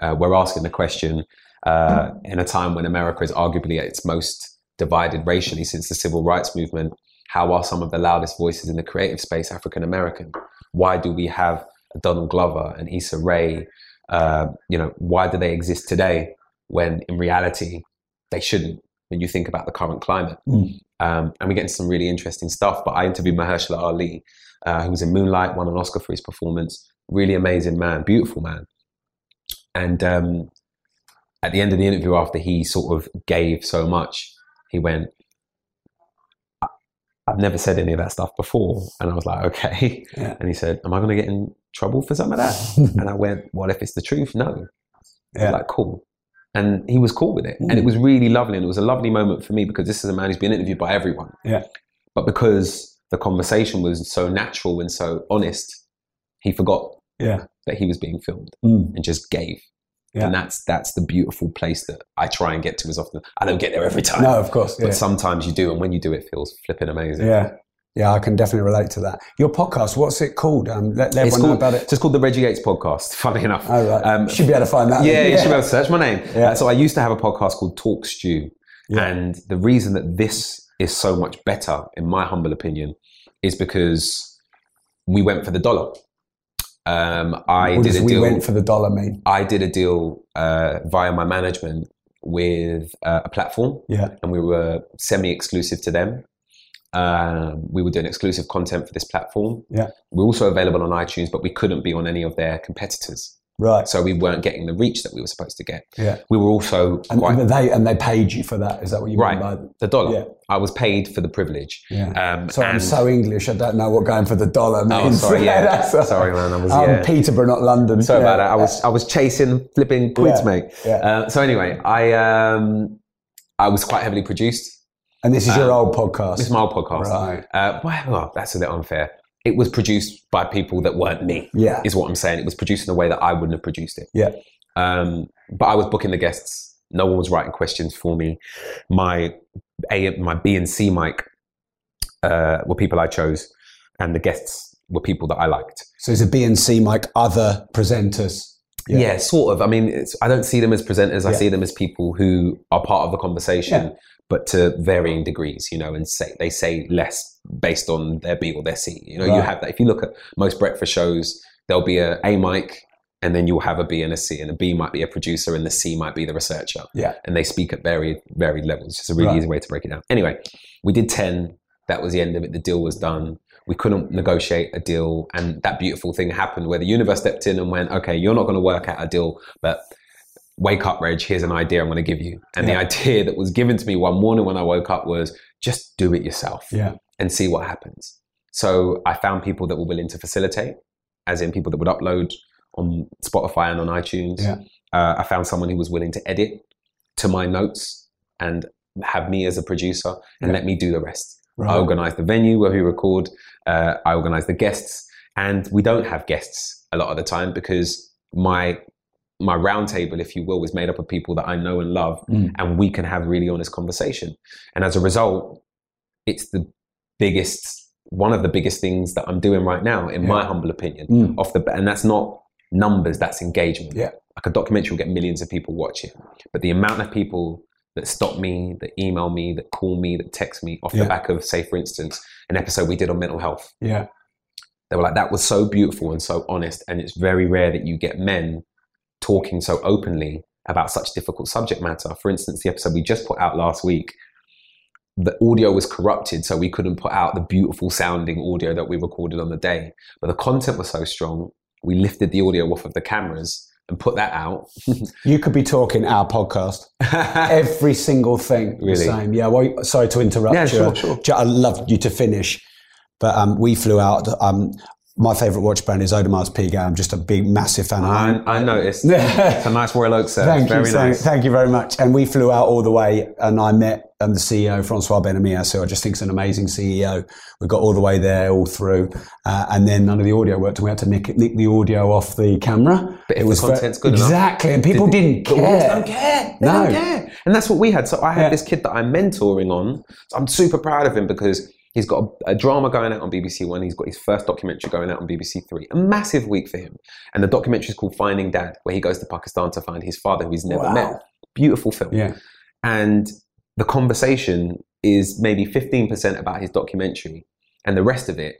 Uh, we're asking the question uh, in a time when America is arguably at its most divided racially since the civil rights movement. How are some of the loudest voices in the creative space African American? Why do we have Donald Glover and Issa Rae? Uh, you know, why do they exist today when in reality they shouldn't? When you think about the current climate, Mm. Um, and we get into some really interesting stuff. But I interviewed Mahershala Ali, uh, who was in Moonlight, won an Oscar for his performance. Really amazing man, beautiful man. And um, at the end of the interview, after he sort of gave so much, he went, "I- I've never said any of that stuff before. And I was like, okay. Yeah. And he said, Am I going to get in trouble for some of that? and I went, Well, if it's the truth, no. Yeah. like, cool. And he was cool with it. And it was really lovely. And it was a lovely moment for me because this is a man who's been interviewed by everyone. Yeah. But because the conversation was so natural and so honest, he forgot yeah, that he was being filmed Mm. and just gave. Yeah. And that's that's the beautiful place that I try and get to as often. I don't get there every time. No, of course, But yeah. sometimes you do, and when you do, it feels flipping amazing. yeah, yeah. I can definitely relate to that. Your podcast, what's it called? Um, let, let everyone know about it. it's called the Reggie Yates podcast. Funny enough, Oh, right. Um, Should be able to find that. Yeah, then. you should be able to search my name. Yeah. Uh, so I used to have a podcast called Talk Stew, and the reason that this is so much better, in my humble opinion, is because we went for the dollar. Um, I What did a we deal. went for the dollar mean? I did a deal uh, via my management with uh, a platform, Yeah. and we were semi-exclusive to them. Um, we were doing exclusive content for this platform. Yeah. We're also available on iTunes, but we couldn't be on any of their competitors. Right. So we weren't getting the reach that we were supposed to get. Yeah. We were also And, quite they and they paid you for that. Is that what you right. mean by The dollar. Yeah. I was paid for the privilege. Yeah. Um, So I'm so English. I don't know what going for the dollar Oh, means. sorry, yeah. Sorry, man, I was- I'm yeah. Peterborough, not London. Sorry Yeah. about that. I was I was chasing flipping quids, Yeah, mate. yeah. Uh, so anyway, I um, I was quite heavily produced. And this is your Um, old podcast. This is my old podcast. Right. Uh, well, well, that's a bit unfair. It was produced by people that weren't me. Yeah. is what I'm saying. It was produced in a way that I wouldn't have produced it. Yeah. Um, but I was booking the guests. No one was writing questions for me. My A, my B and C mic uh, were people I chose, and the guests were people that I liked. So it's a B and C mic, other presenters. Yeah, sort of. I mean, it's, I don't see them as presenters. I Yeah. see them as people who are part of the conversation, Yeah. But to varying degrees. You know, and say they say less based on their B or their C. You know, you have that. If you look at most breakfast shows, there'll be a A mic, and then you'll have a B and a C, and a B might be a producer, and the C might be the researcher. Yeah. and they speak at varied varied levels. It's a really Right. easy way to break it down. Anyway, we did ten. That was the end of it. The deal was done. We couldn't negotiate a deal, and that beautiful thing happened where the universe stepped in and went, "Okay, you're not going to work out a deal, but wake up, Reg. Here's an idea I'm going to give you." And Yeah. the idea that was given to me one morning when I woke up was just do it yourself Yeah. and see what happens. So I found people that were willing to facilitate, as in people that would upload on Spotify and on iTunes. Yeah. Uh, I found someone who was willing to edit to my notes and have me as a producer and let me do the rest. Right. I organize the venue where we record. Uh, I organize the guests, and we don't have guests a lot of the time because my my round table, if you will, is made up of people that I know and love, Mm. and we can have really honest conversation. And as a result, it's the biggest, one of the biggest things that I'm doing right now, in my humble opinion. Mm. Off the and that's not numbers, that's engagement. Yeah. Like a documentary will get millions of people watch it, but the amount of people that stop me, that email me, that call me, that text me off Yeah. the back of, say, for instance, an episode we did on mental health. Yeah. They were like, that was so beautiful and so honest. And it's very rare that you get men talking so openly about such difficult subject matter. For instance, the episode we just put out last week, the audio was corrupted, so we couldn't put out the beautiful sounding audio that we recorded on the day. But the content was so strong, we lifted the audio off of the cameras and put that out. You could be talking our podcast. Every single thing the Really? same. Yeah. Well, sorry to interrupt Yeah, you. sure, sure. Ju- I love you to finish, but um, we flew out. Um, my favourite watch brand is Audemars Piguet. I'm just a big, massive fan. of I, I noticed. it's a nice Royal Oak set. Thank Very you, nice. thank you very much. And we flew out all the way, and I met um, the CEO, Francois Bennahmias, who I just think is an amazing CEO. We got all the way there, all through, uh, and then none of the audio worked, and we had to nick, nick the audio off the camera. But the ve- content's good enough- exactly, and people didn't audience care. don't care. They No. don't care. And that's what we had. So I had Yeah. this kid that I'm mentoring on. So I'm super proud of him because he's got a, a drama going out on BBC One. He's got his first documentary going out on BBC Three. A massive week for him. And the documentary is called Finding Dad, where he goes to Pakistan to find his father, who he's never Wow. met. Beautiful film. Yeah. And the conversation is maybe 15% about his documentary, and the rest of it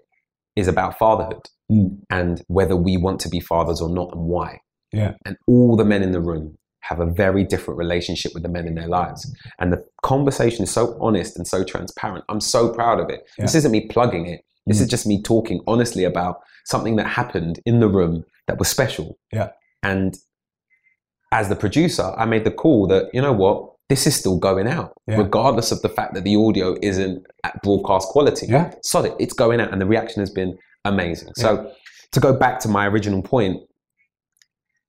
is about fatherhood Mm. and whether we want to be fathers or not and why. Yeah. And all the men in the room have a very different relationship with the men in their lives. And the conversation is so honest and so transparent. I'm so proud of it. This isn't me plugging it. This Mm. is just me talking honestly about something that happened in the room that was special. Yeah. And as the producer, I made the call that, you know what, this is still going out, Yeah. regardless of the fact that the audio isn't at broadcast quality. Yeah. Solid, it's going out, and the reaction has been amazing. So, to go back to my original point,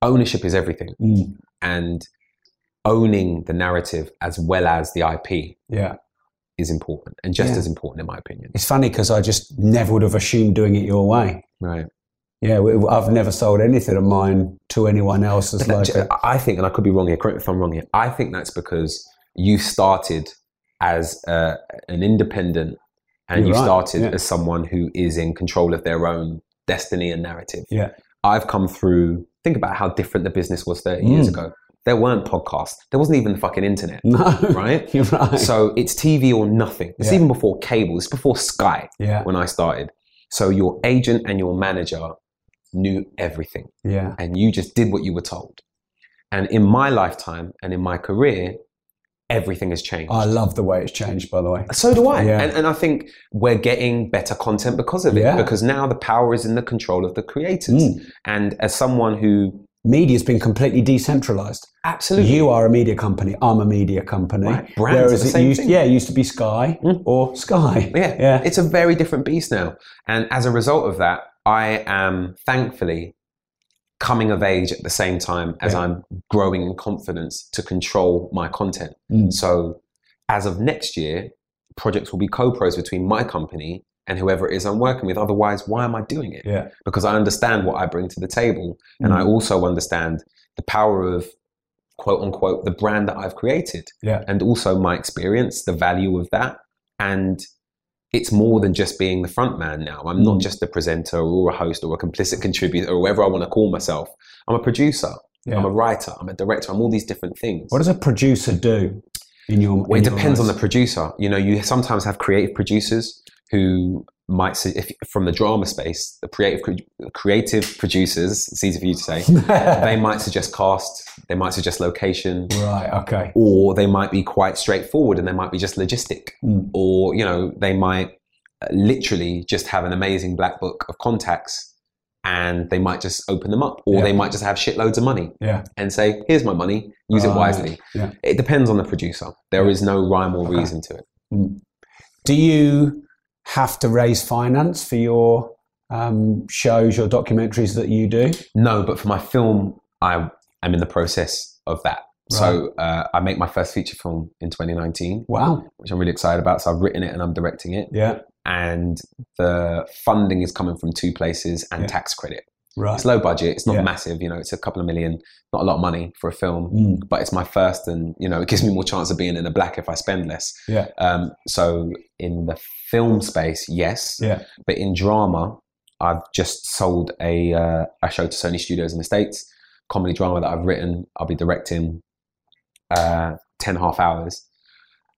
ownership is everything, Mm. and owning the narrative as well as the IP Yeah. is important, and just Yeah. as important, in my opinion. It's funny because I just never would have assumed doing it your way. Right. Yeah, I've never sold anything of mine to anyone else as like that- a, I think, and I could be wrong here. Correct me if I'm wrong here. I think that's because you started as uh, an independent, and You're you right, started yeah. as someone who is in control of their own destiny and narrative. yeah. I've come through. Think about how different the business was 30 years Mm. ago. There weren't podcasts. There wasn't even the fucking internet. No, Right? Right. So it's TV or nothing. It's Yeah. even before cable. It's before Sky yeah, when I started. So your agent and your manager knew everything yeah, and you just did what you were told. And in my lifetime and in my career, everything has changed. I love the way it's changed. By the way, so do I. Yeah. And, and I think we're getting better content because of it, Yeah. because now the power is in the control of the creators. Mm. And as someone who media's been completely decentralized. absolutely You are a media company. I'm a media company. Right. Brands are the it same used, thing. yeah, it used to be Sky Mm. or Sky. Yeah, yeah, it's a very different beast now. And as a result of that, I am thankfully coming of age at the same time as Yeah. I'm growing in confidence to control my content. Mm. So as of next year, projects will be co-pros between my company and whoever it is I'm working with. Otherwise, why am I doing it? yeah, Because I understand what I bring to the table. And Mm. I also understand the power of quote unquote the brand that I've created yeah, and also my experience, the value of that. And it's more than just being the front man now. I'm not Mm. just a presenter or a host or a complicit contributor or whatever I want to call myself. I'm a producer. yeah. I'm a writer. I'm a director. I'm all these different things. what does a producer do in your? Well, in it depends on the producer. You know, you sometimes have creative producers who might, su- if from the drama space, the creative creative producers. It's easy for you to say. they might suggest cast. They might suggest location. right. Okay. or they might be quite straightforward and they might be just logistic Mm. or you know they might uh, literally just have an amazing black book of contacts and they might just open them up or Yeah. they might just have shitloads of money Yeah. and say here's my money use it wisely Yeah. it depends on the producer There is no rhyme or Okay. reason to it Do you have to raise finance for your um, shows, your documentaries that you do? no but for my film i am in the process of that so uh, i make my first feature film in 2019 Wow. which i'm really excited about so i've written it and i'm directing it Yeah. and the funding is coming from two places and Yeah. tax credit. Right. It's low budget. It's not Yeah. massive. You know, it's a couple of million. Not a lot of money for a film, Mm. but it's my first, and you know, it gives me more chance of being in the black if I spend less. Yeah. Um, so in the film space, yes, Yeah. but in drama, I've just sold a uh, a show to Sony Studios in the States, comedy drama that I've written. I'll be directing uh, 10 half hours.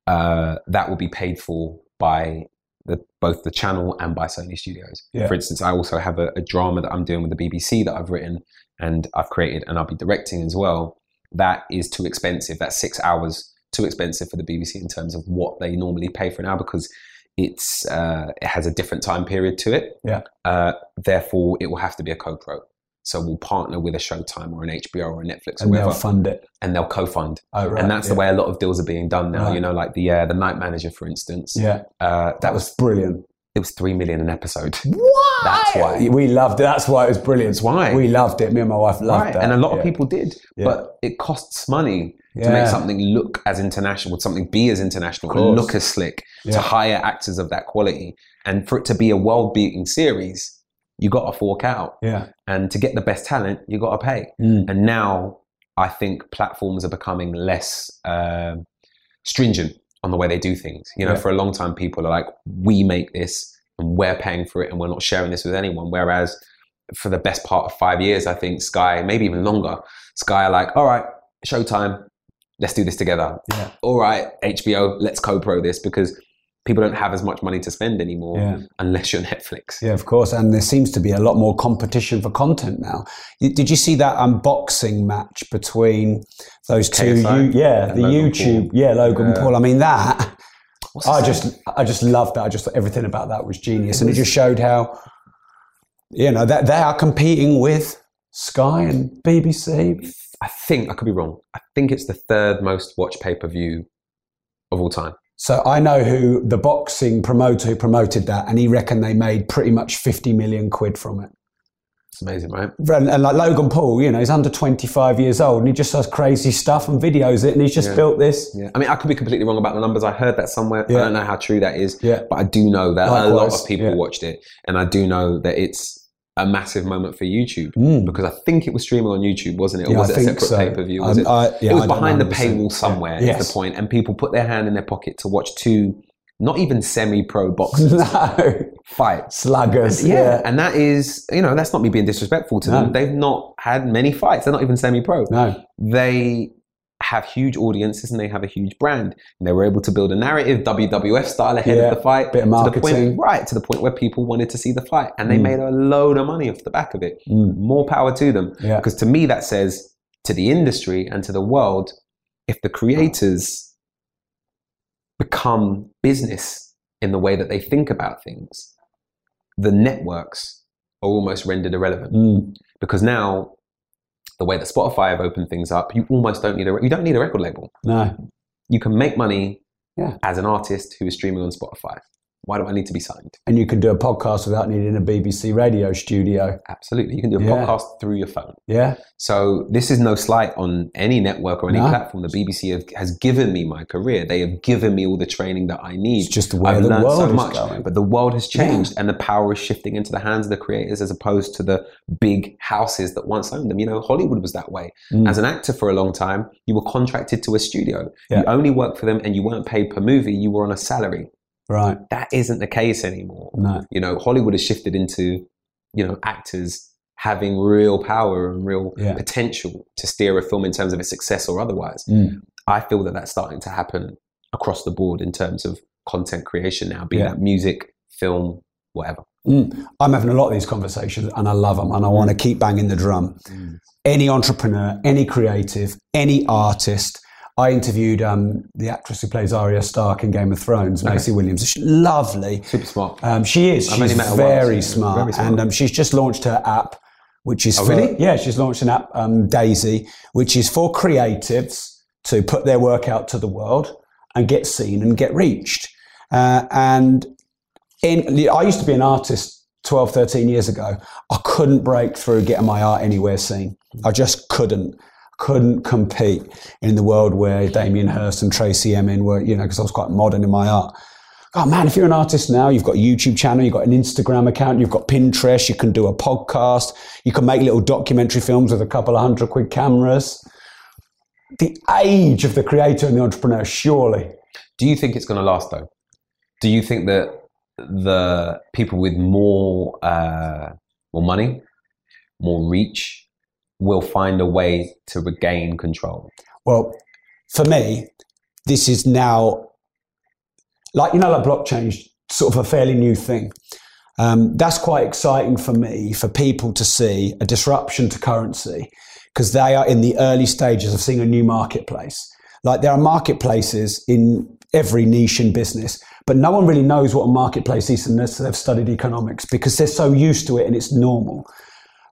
Uh, that will be paid for by the, both the channel and by Sony Studios. Yeah. For instance, I also have a, a drama that I'm doing with the BBC that I've written and I've created and I'll be directing as well. That is too expensive. That's six hours too expensive for the BBC in terms of what they normally pay for an hour because it's uh, it has a different time period to it. Yeah. Uh, therefore, it will have to be a co-pro. So we'll partner with a Showtime or an HBO or a Netflix or And whatever, they'll fund it. and they'll co-fund. Oh, right, and that's the way a lot of deals are being done now. Right. You know, like the uh, the Night Manager, for instance. Yeah. Uh, That was brilliant. it was three million an episode. Why? That's why. We loved it. That's why it was brilliant. That's why. We loved it. Me and my wife loved Right, and a lot Yeah. of people did, Yeah. but it costs money to make something look as international, would something be as international, Of and course. look as slick, Yeah. to hire actors of that quality, and for it to be a world-beating series, you got to fork out, Yeah. and to get the best talent, you got to pay. Mm. And now I think platforms are becoming less um stringent on the way they do things. You know, Yeah. for a long time, people are like, "We make this, and we're paying for it, and we're not sharing this with anyone." Whereas, for the best part of five years, I think Sky, maybe even longer, Sky are like, "All right, Showtime, let's do this together." Yeah. All right, HBO, let's co-pro this because people don't have as much money to spend anymore Yeah. unless you're Netflix. Yeah, of course. And there seems to be a lot more competition for content now. Did you see that unboxing match between those two? You, yeah, the Logan YouTube. Paul. Yeah, Logan Yeah. Paul. I mean, that. I just, I just loved that. I just thought everything about that was genius, and it just showed how, you know, that they are competing with Sky and BBC. I think I could be wrong. I think it's the third most watched pay-per-view of all time. So I know who the boxing promoter who promoted that, and he reckoned they made pretty much fifty million quid from it. It's amazing, right? And, and like Logan Paul, you know, he's under 25 years old and he just does crazy stuff and videos it and he's just Yeah. built this. Yeah, I mean, I could be completely wrong about the numbers. I heard that somewhere. Yeah. I don't know how true that is. Yeah. but I do know that a lot of people yeah. watched it, and I do know that it's a massive moment for YouTube Mm. because I think it was streaming on YouTube, wasn't it? Or Yeah, was I it a separate so. pay per view? Was I'm- it? I- yeah, it was I behind the paywall somewhere. Yeah. Is the point? And people put their hand in their pocket to watch two, not even semi-pro boxers no, fight. sluggers. Yeah. Yeah. and that is, you know, that's not me being disrespectful to No. them. They've not had many fights. They're not even semi-pro. No. They have huge audiences and they have a huge brand. And they were able to build a narrative, WWF style, ahead Yeah, of the fight. bit of To the point, right, to the point where people wanted to see the fight. And they Mm. made a load of money off the back of it. Mm. More power to them. Yeah. Because to me, that says to the industry and to the world, if the creators become business in the way that they think about things, the networks are almost rendered irrelevant. Mm. Because now, the way that Spotify have opened things up, you almost don't need a you don't need a record label. No. You can make money Yeah. as an artist who is streaming on Spotify. Why do I need to be signed? And you can do a podcast without needing a BBC radio studio. Absolutely, you can do a Yeah. podcast through your phone. Yeah. So this is no slight on any network or any No. platform. The BBC have, has given me my career. They have given me all the training that I need. It's just where I've the world so is much, going. but the world has changed, Yeah. and the power is shifting into the hands of the creators as opposed to the big houses that once owned them. You know, Hollywood was that way. Mm. As an actor for a long time, you were contracted to a studio. Yeah. You only worked for them, and you weren't paid per movie. You were on a salary. Right. That isn't the case anymore. No. You know, Hollywood has shifted into, you know, actors having real power and real Yeah. potential to steer a film in terms of its success or otherwise. Mm. I feel that that's starting to happen across the board in terms of content creation now, be Yeah. that music, film, whatever. Mm. I'm having a lot of these conversations and I love them and I want to keep banging the drum. Any entrepreneur, any creative, any artist. I interviewed um, the actress who plays Arya Stark in Game of Thrones, Maisie Williams. She's lovely. Super smart. Um, she is. I've She's very, smart. Very smart. And um, she's just launched her app, which is Oh, for, really? yeah, she's launched an app, um, Daisie, which is for creatives to put their work out to the world and get seen and get reached. Uh, and in, I used to be an artist 12, 13 years ago. I couldn't break through getting my art anywhere seen. I just couldn't. Couldn't compete in the world where Damien Hirst and Tracey Emin were, you know, because I was quite modern in my art. Oh man, if you're an artist now, you've got a YouTube channel, you've got an Instagram account, you've got Pinterest, you can do a podcast, you can make little documentary films with a couple of hundred quid cameras. The age of the creator and the entrepreneur, surely. Do you think it's going to last though? Do you think that the people with more uh, more money, more reach, will find a way to regain control? Well, for me, this is now like you know, like blockchain, sort of a fairly new thing. Um, that's quite exciting for me for people to see a disruption to currency because they are in the early stages of seeing a new marketplace. Like there are marketplaces in every niche in business, but no one really knows what a marketplace is unless they've studied economics because they're so used to it and it's normal.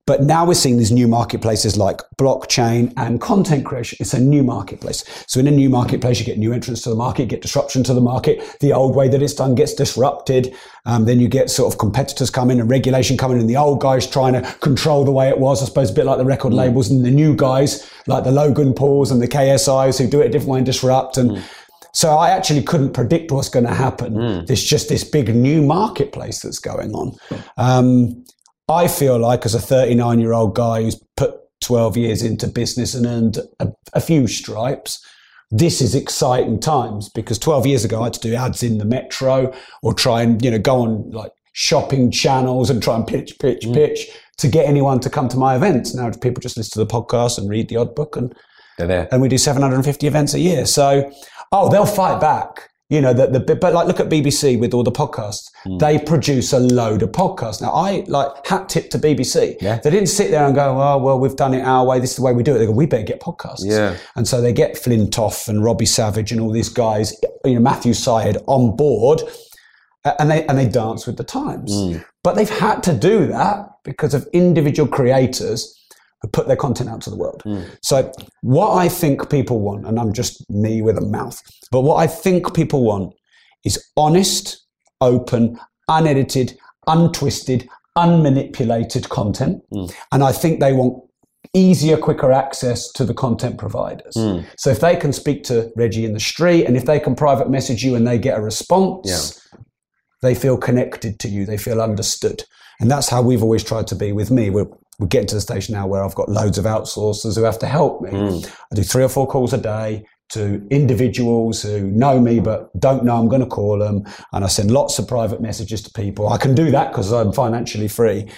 But now we're seeing these new marketplaces like blockchain and content creation. It's a new marketplace. So in a new marketplace, you get new entrants to the market, get disruption to the market. The old way that it's done gets disrupted. Um, then you get sort of competitors come in and regulation coming in. The old guys trying to control the way it was. I suppose a bit like the record labels and the new guys like the Logan Pauls and the KSIs who do it a different way and disrupt. And so I actually couldn't predict what's going to happen. There's just this big new marketplace that's going on. Um, I feel like, as a 39 year old guy who's put 12 years into business and earned a, a, few stripes, this is exciting times because 12 years ago I had to do ads in the metro or try and, you know, go on like shopping channels and try and pitch, pitch, mm. pitch to get anyone to come to my events. Now people just listen to the podcast and read the odd book and. And we do 750 events a year. So, oh, they'll fight back you know, the, the, but like look at BBC with all the podcasts. Mm. They produce a load of podcasts. Now, I like hat tip to BBC. Yeah. They didn't sit there and go, oh, well, we've done it our way. This is the way we do it. They go, we better get podcasts. Yeah. And so they get Flintoff and Robbie Savage and all these guys, you know, Matthew Syed on board and they, and they dance with the times. Mm. But they've had to do that because of individual creators put their content out to the world. Mm. So what I think people want, and I'm just me with a mouth, but what I think people want is honest, open, unedited, untwisted, unmanipulated content. Mm. And I think they want easier, quicker access to the content providers. Mm. So if they can speak to Reggie in the street and if they can private message you and they get a response, yeah. they feel connected to you, they feel understood. And that's how we've always tried to be with me. We're, we're getting to the stage now where I've got loads of outsourcers who have to help me. Mm. I do three or four calls a day to individuals who know me but don't know I'm going to call them. And I send lots of private messages to people. I can do that because I'm financially free.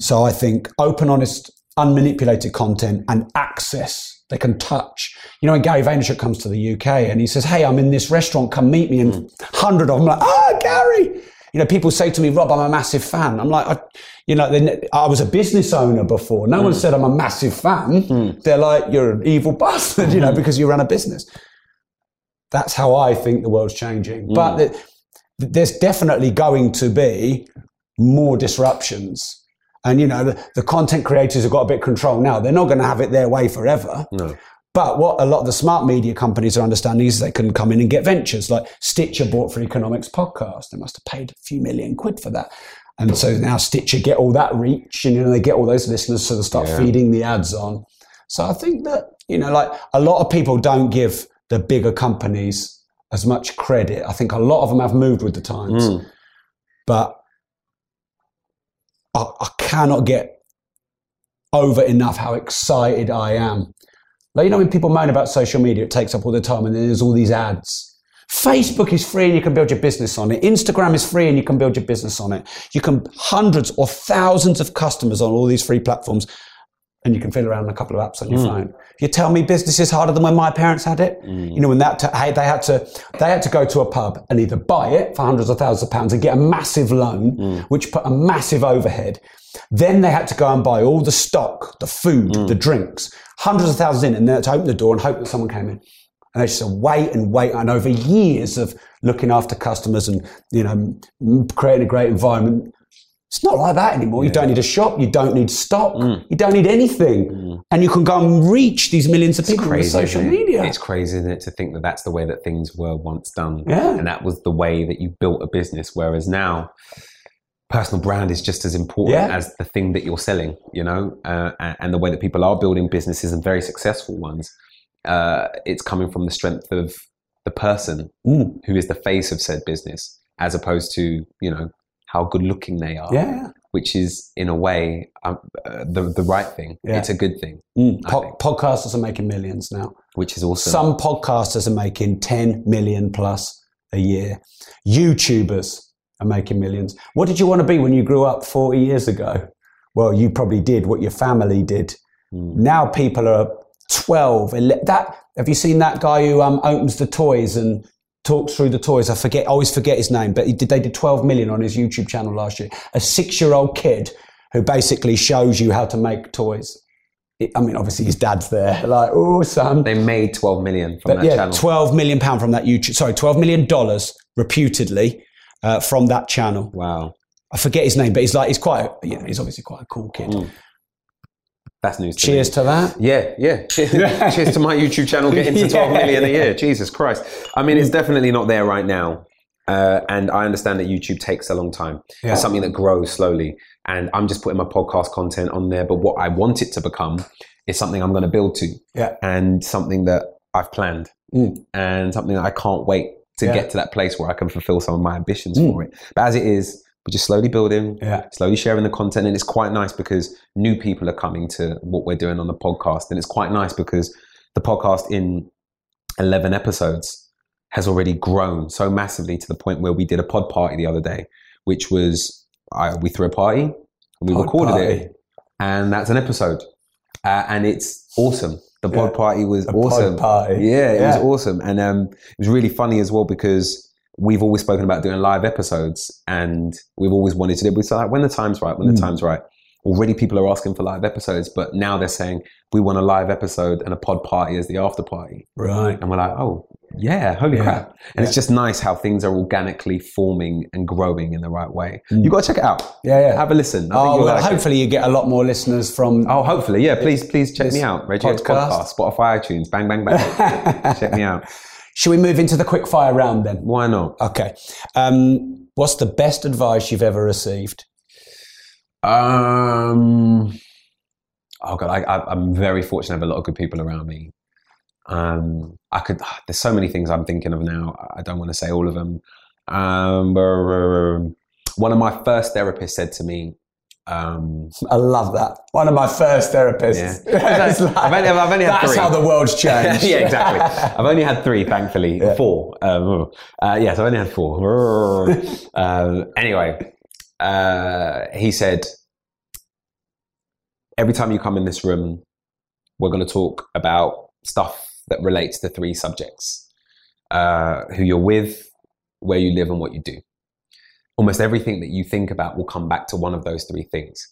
So I think open, honest, unmanipulated content and access they can touch. You know, when Gary Vaynerchuk comes to the UK and he says, Hey, I'm in this restaurant, come meet me. And mm. 100 of them like, Ah, Gary. You know, people say to me, Rob, I'm a massive fan. I'm like, I, you know, I was a business owner before. No mm. one said I'm a massive fan. Mm. They're like, you're an evil bastard, you know, Mm. because you run a business. That's how I think the world's changing. Mm. But th- there's definitely going to be more disruptions. And, you know, the, the content creators have got a bit of control now. They're not going to have it their way forever. No. But what a lot of the smart media companies are understanding is they can come in and get ventures like Stitcher bought Freakonomics podcast. They must have paid a few million quid for that. And so now Stitcher get all that reach and you know they get all those listeners so they start Yeah. feeding the ads on. So I think that, you know, like a lot of people don't give the bigger companies as much credit. I think a lot of them have moved with the times. Mm. But I, I cannot get over enough how excited I am. Like, you know, when people moan about social media, it takes up all the time and then there's all these ads. Facebook is free and you can build your business on it. Instagram is free and you can build your business on it. You can hundreds or thousands of customers on all these free platforms and you can fill around a couple of apps on your Mm. phone. You tell me business is harder than when my parents had it. You know, when that t- hey, they had to they had to go to a pub and either buy it for hundreds of thousands of pounds and get a massive loan, which put a massive overhead. Then they had to go and buy all the stock, the food, mm. the drinks, hundreds of thousands in, and then to open the door and hope that someone came in. And they just said, wait and wait. And over years of looking after customers and, you know, creating a great environment, it's not like that anymore. You don't need a shop. You don't need stock. Mm. You don't need anything. Mm. And you can go and reach these millions of people with social it? media. It's crazy, isn't it, to think that that's the way that things were once done. Yeah. And that was the way that you built a business. Whereas now, personal brand is just as important Yeah. as the thing that you're selling, you know, uh, and, the way that people are building businesses and very successful ones. Uh, it's coming from the strength of the person Mm. who is the face of said business, as opposed to, you know, how good looking they are. Yeah. Which is, in a way, um, uh, the, the right thing. Yeah. It's a good thing, Mm. Po- podcasters are making millions now. which is awesome. Some podcasters are making 10 million plus a year. YouTubers are making millions. What did you want to be when you grew up 40 years ago? Well, you probably did what your family did. Hmm. Now people are 12. ele- That have you seen that guy who um, opens the toys and talks through the toys? I forget, I always forget his name, but he did, they did 12 million on his YouTube channel last year. A six-year-old kid who basically shows you how to make toys. I mean, obviously his dad's there. Like, oh, son. They made 12 million from But that yeah, channel. twelve million pound from that YouTube. Sorry, twelve million dollars reputedly uh, from that channel. Wow, I forget his name, but he's like he's quite. You know, he's obviously quite a cool kid. Mm. that's news. To Cheers me. to that. Yeah, yeah. Cheers, to my YouTube channel getting to 12 million a year. Jesus Christ. I mean, it's definitely not there right now. Uh, and I understand that YouTube takes a long time. Yeah. It's something that grows slowly. And I'm just putting my podcast content on there. But what I want it to become is something I'm going to build to Yeah. and something that I've planned Mm. and something that I can't wait to Yeah. get to that place where I can fulfill some of my ambitions Mm. for it. But as it is, we're just slowly building, Yeah. slowly sharing the content. And it's quite nice because new people are coming to what we're doing on the podcast. And it's quite nice because the podcast in 11 episodes has already grown so massively to the point where we did a pod party the other day, which was I, we threw a party and we Pod recorded party. it. And that's an episode. Uh, and it's awesome. The pod Yeah. party was pod awesome. party. Yeah, it Yeah. was awesome. And um, it was really funny as well because we've always spoken about doing live episodes and we've always wanted to do it. We said, like, when the time's right, when the Mm. time's right. Already people are asking for live episodes, but now they're saying we want a live episode and a pod party as the after party. Right. And we're like, oh, yeah, holy Yeah. crap. And Yeah. it's just nice how things are organically forming and growing in the right way. Mm. You got to check it out. Yeah, yeah. Have a listen. I Oh, well, hopefully you get a lot more listeners from. Oh, hopefully, yeah. Please, please check me out. Radio podcast. Podcast, Spotify, iTunes, bang, bang, bang. check me out. Should we move into the quick fire round then? Why not? Okay. Um, what's the best advice you've ever received? Um, oh god, I, I, I'm very fortunate to have a lot of good people around me. Um, I could. There's so many things I'm thinking of now. I don't want to say all of them. Um, one of my first therapists said to me, um, I love that. One of my first therapists. Yeah. Like- I've only- I've only had that's three. how the world's changed. yeah, exactly. I've only had three, thankfully. Yeah. Four. Um, uh, yes, I've only had four. um, anyway, uh, he said, every time you come in this room, we're going to talk about stuff that relates to three subjects uh, who you're with, where you live, and what you do. Almost everything that you think about will come back to one of those three things.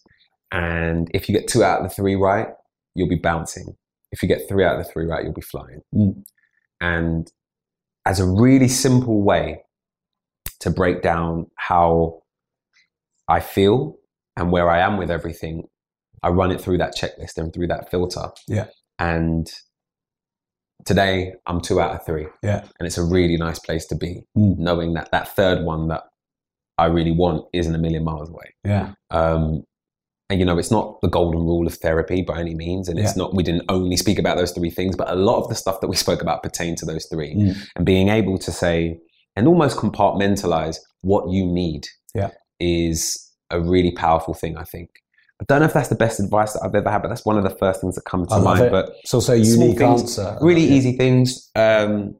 And if you get two out of the three right, you'll be bouncing. If you get three out of the three right, you'll be flying. Mm. And as a really simple way to break down how I feel and where I am with everything, I run it through that checklist and through that filter. Yeah. And today I'm two out of three. Yeah. And it's a really nice place to be, Mm. knowing that that third one that I really want isn't a million miles away. Yeah. Um, and you know, it's not the golden rule of therapy by any means, and it's Yeah. not. We didn't only speak about those three things, but a lot of the stuff that we spoke about pertain to those three. Mm. And being able to say and almost compartmentalize what you need Yeah. is a really powerful thing. I think. I don't know if that's the best advice that I've ever had, but that's one of the first things that come to mind. it. But It's also a small unique things, answer. Really easy things. Um,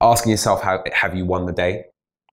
asking yourself, how, have you won the day?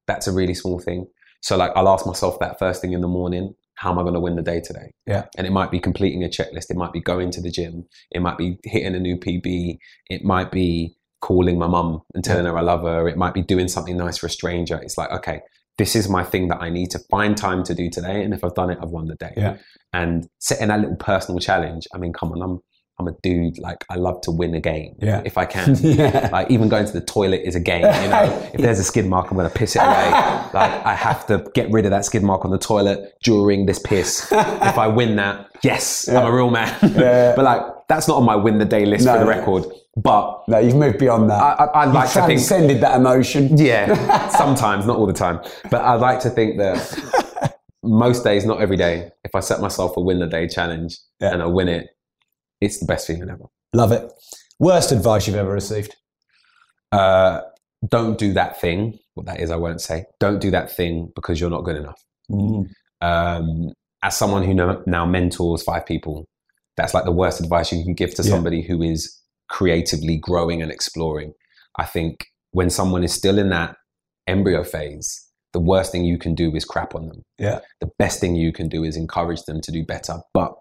That's a really small thing. So, like, I'll ask myself that first thing in the morning how am I going to win the day today? Yeah. And it might be completing a checklist. It might be going to the gym. It might be hitting a new PB. It might be calling my mum and telling her I love her. It might be doing something nice for a stranger. It's like, okay, this is my thing that I need to find time to do today. And if I've done it, I've won the day. Yeah. And setting that little personal challenge. I mean, come on, I'm I'm a dude. Like I love to win a game. Yeah. If I can. Yeah. Like even going to the toilet is a game. You know, if there's a skid mark, I'm gonna piss it away. like I have to get rid of that skid mark on the toilet during this piss. if I win that, yes, I'm a real man. Yeah. but like that's not on my win the day list No, for the record. But No, you've moved beyond that. I, I, I'd You've like to think transcended that emotion. yeah, sometimes, not all the time. But I'd like to think that most days, not every day, if I set myself a win the day challenge Yeah. and I win it, it's the best feeling ever. Love it. Worst advice you've ever received? Uh, don't do that thing. What that is, I won't say. Don't do that thing because you're not good enough. Um, as someone who now, now mentors five people, that's like the worst advice you can give to Yeah. somebody who is creatively growing and exploring. I think when someone is still in that embryo phase, the worst thing you can do is crap on them. Yeah. The best thing you can do is encourage them to do better, but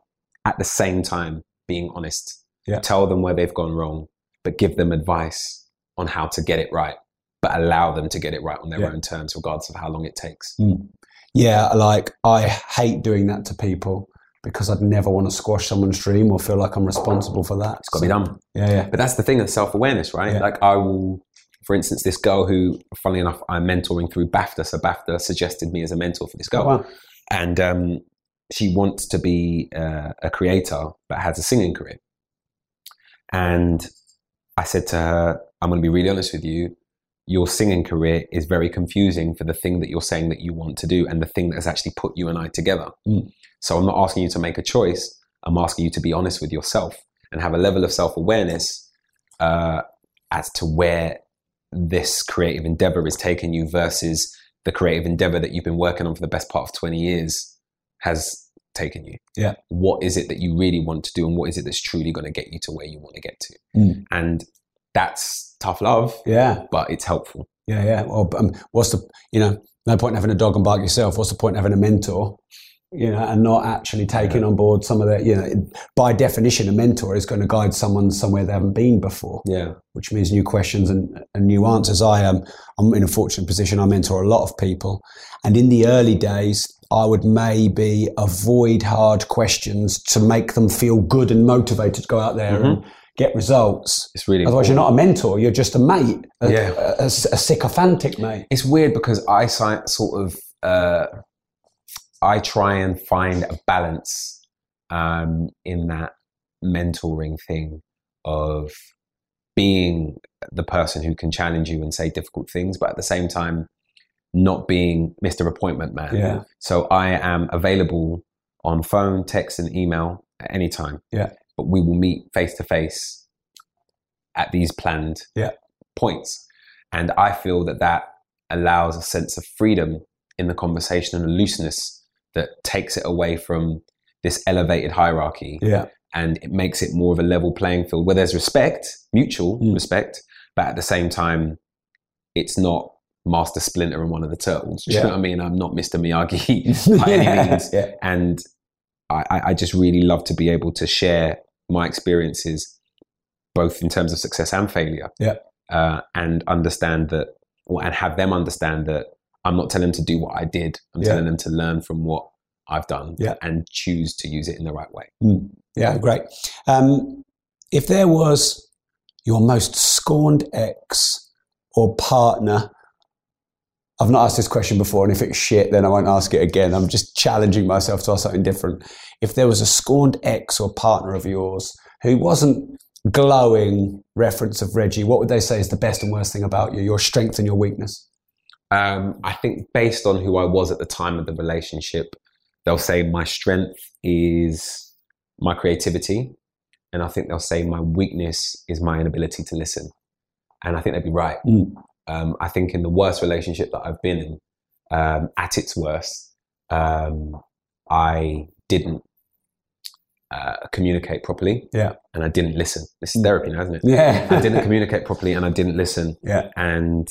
at the same time, being honest. Yeah. Tell them where they've gone wrong, but give them advice on how to get it right, but allow them to get it right on their Yeah. own terms, regardless of how long it takes. Mm. Yeah, like I hate doing that to people. Because I'd never want to squash someone's dream or feel like I'm responsible for that. It's got to be done. Yeah, yeah. But that's the thing of self awareness, right? Yeah. Like I will, for instance, this girl who, funnily enough, I'm mentoring through BAFTA. So BAFTA suggested me as a mentor for this girl, Oh, wow. and um, she wants to be uh, a creator but has a singing career. And I said to her, "I'm going to be really honest with you. Your singing career is very confusing for the thing that you're saying that you want to do, and the thing that has actually put you and I together." Mm. So I'm not asking you to make a choice. I'm asking you to be honest with yourself and have a level of self awareness uh, as to where this creative endeavor is taking you versus the creative endeavor that you've been working on for the best part of 20 years has taken you. Yeah. What is it that you really want to do and what is it that's truly going to get you to where you want to get to? Mm. And that's tough love, Yeah, but it's helpful. yeah, yeah. Well, um, what's the, you know, no point in having a dog and bark yourself. What's the point in having a mentor? You know, and not actually taking on board some of that, you know, by definition, a mentor is going to guide someone somewhere they haven't been before. Yeah. which means new questions and, and new answers. I am I'm in a fortunate position. I mentor a lot of people, and in the early days, I would maybe avoid hard questions to make them feel good and motivated to go out there and get results. It's really Otherwise, you're not a mentor. You're just a mate, a, Yeah. a, a, a sycophantic mate. It's weird because I sort of uh, I try and find a balance um, in that mentoring thing of being the person who can challenge you and say difficult things, but at the same time not being Mr. Appointment Man. Yeah. So I am available on phone, text, and email at any time. Yeah. But we will meet face to face at these planned Yeah. points. And I feel that that allows a sense of freedom in the conversation and a looseness that takes it away from this elevated hierarchy Yeah, and it makes it more of a level playing field where there's respect, mutual Mm. respect, but at the same time, it's not Master Splinter and one of the turtles. Do you Yeah. know what I mean? I'm not Mr. Miyagi by any means. yeah, And I, I- I just really love to be able to share my experiences, both in terms of success and failure, Yeah. uh, and understand that, or, and have them understand that I'm not telling them to do what I did. I'm Yeah. telling them to learn from what I've done Yeah. and choose to use it in the right way. Mm. yeah, great. Um, if there was your most scorned ex or partner, I've not asked this question before, and if it's shit, then I won't ask it again. I'm just challenging myself to ask something different. If there was a scorned ex or partner of yours who wasn't glowing reference of Reggie, what would they say is the best and worst thing about you, your strength and your weakness? Um, I think based on who I was at the time of the relationship, they'll say my strength is my creativity, and I think they'll say my weakness is my inability to listen. And I think they'd be right. Mm. Um, I think in the worst relationship that I've been in, um, at its worst, um, I didn't uh, communicate properly. Yeah. And I didn't listen. This is therapy now, isn't it? Yeah. I didn't communicate properly and I didn't listen. Yeah. And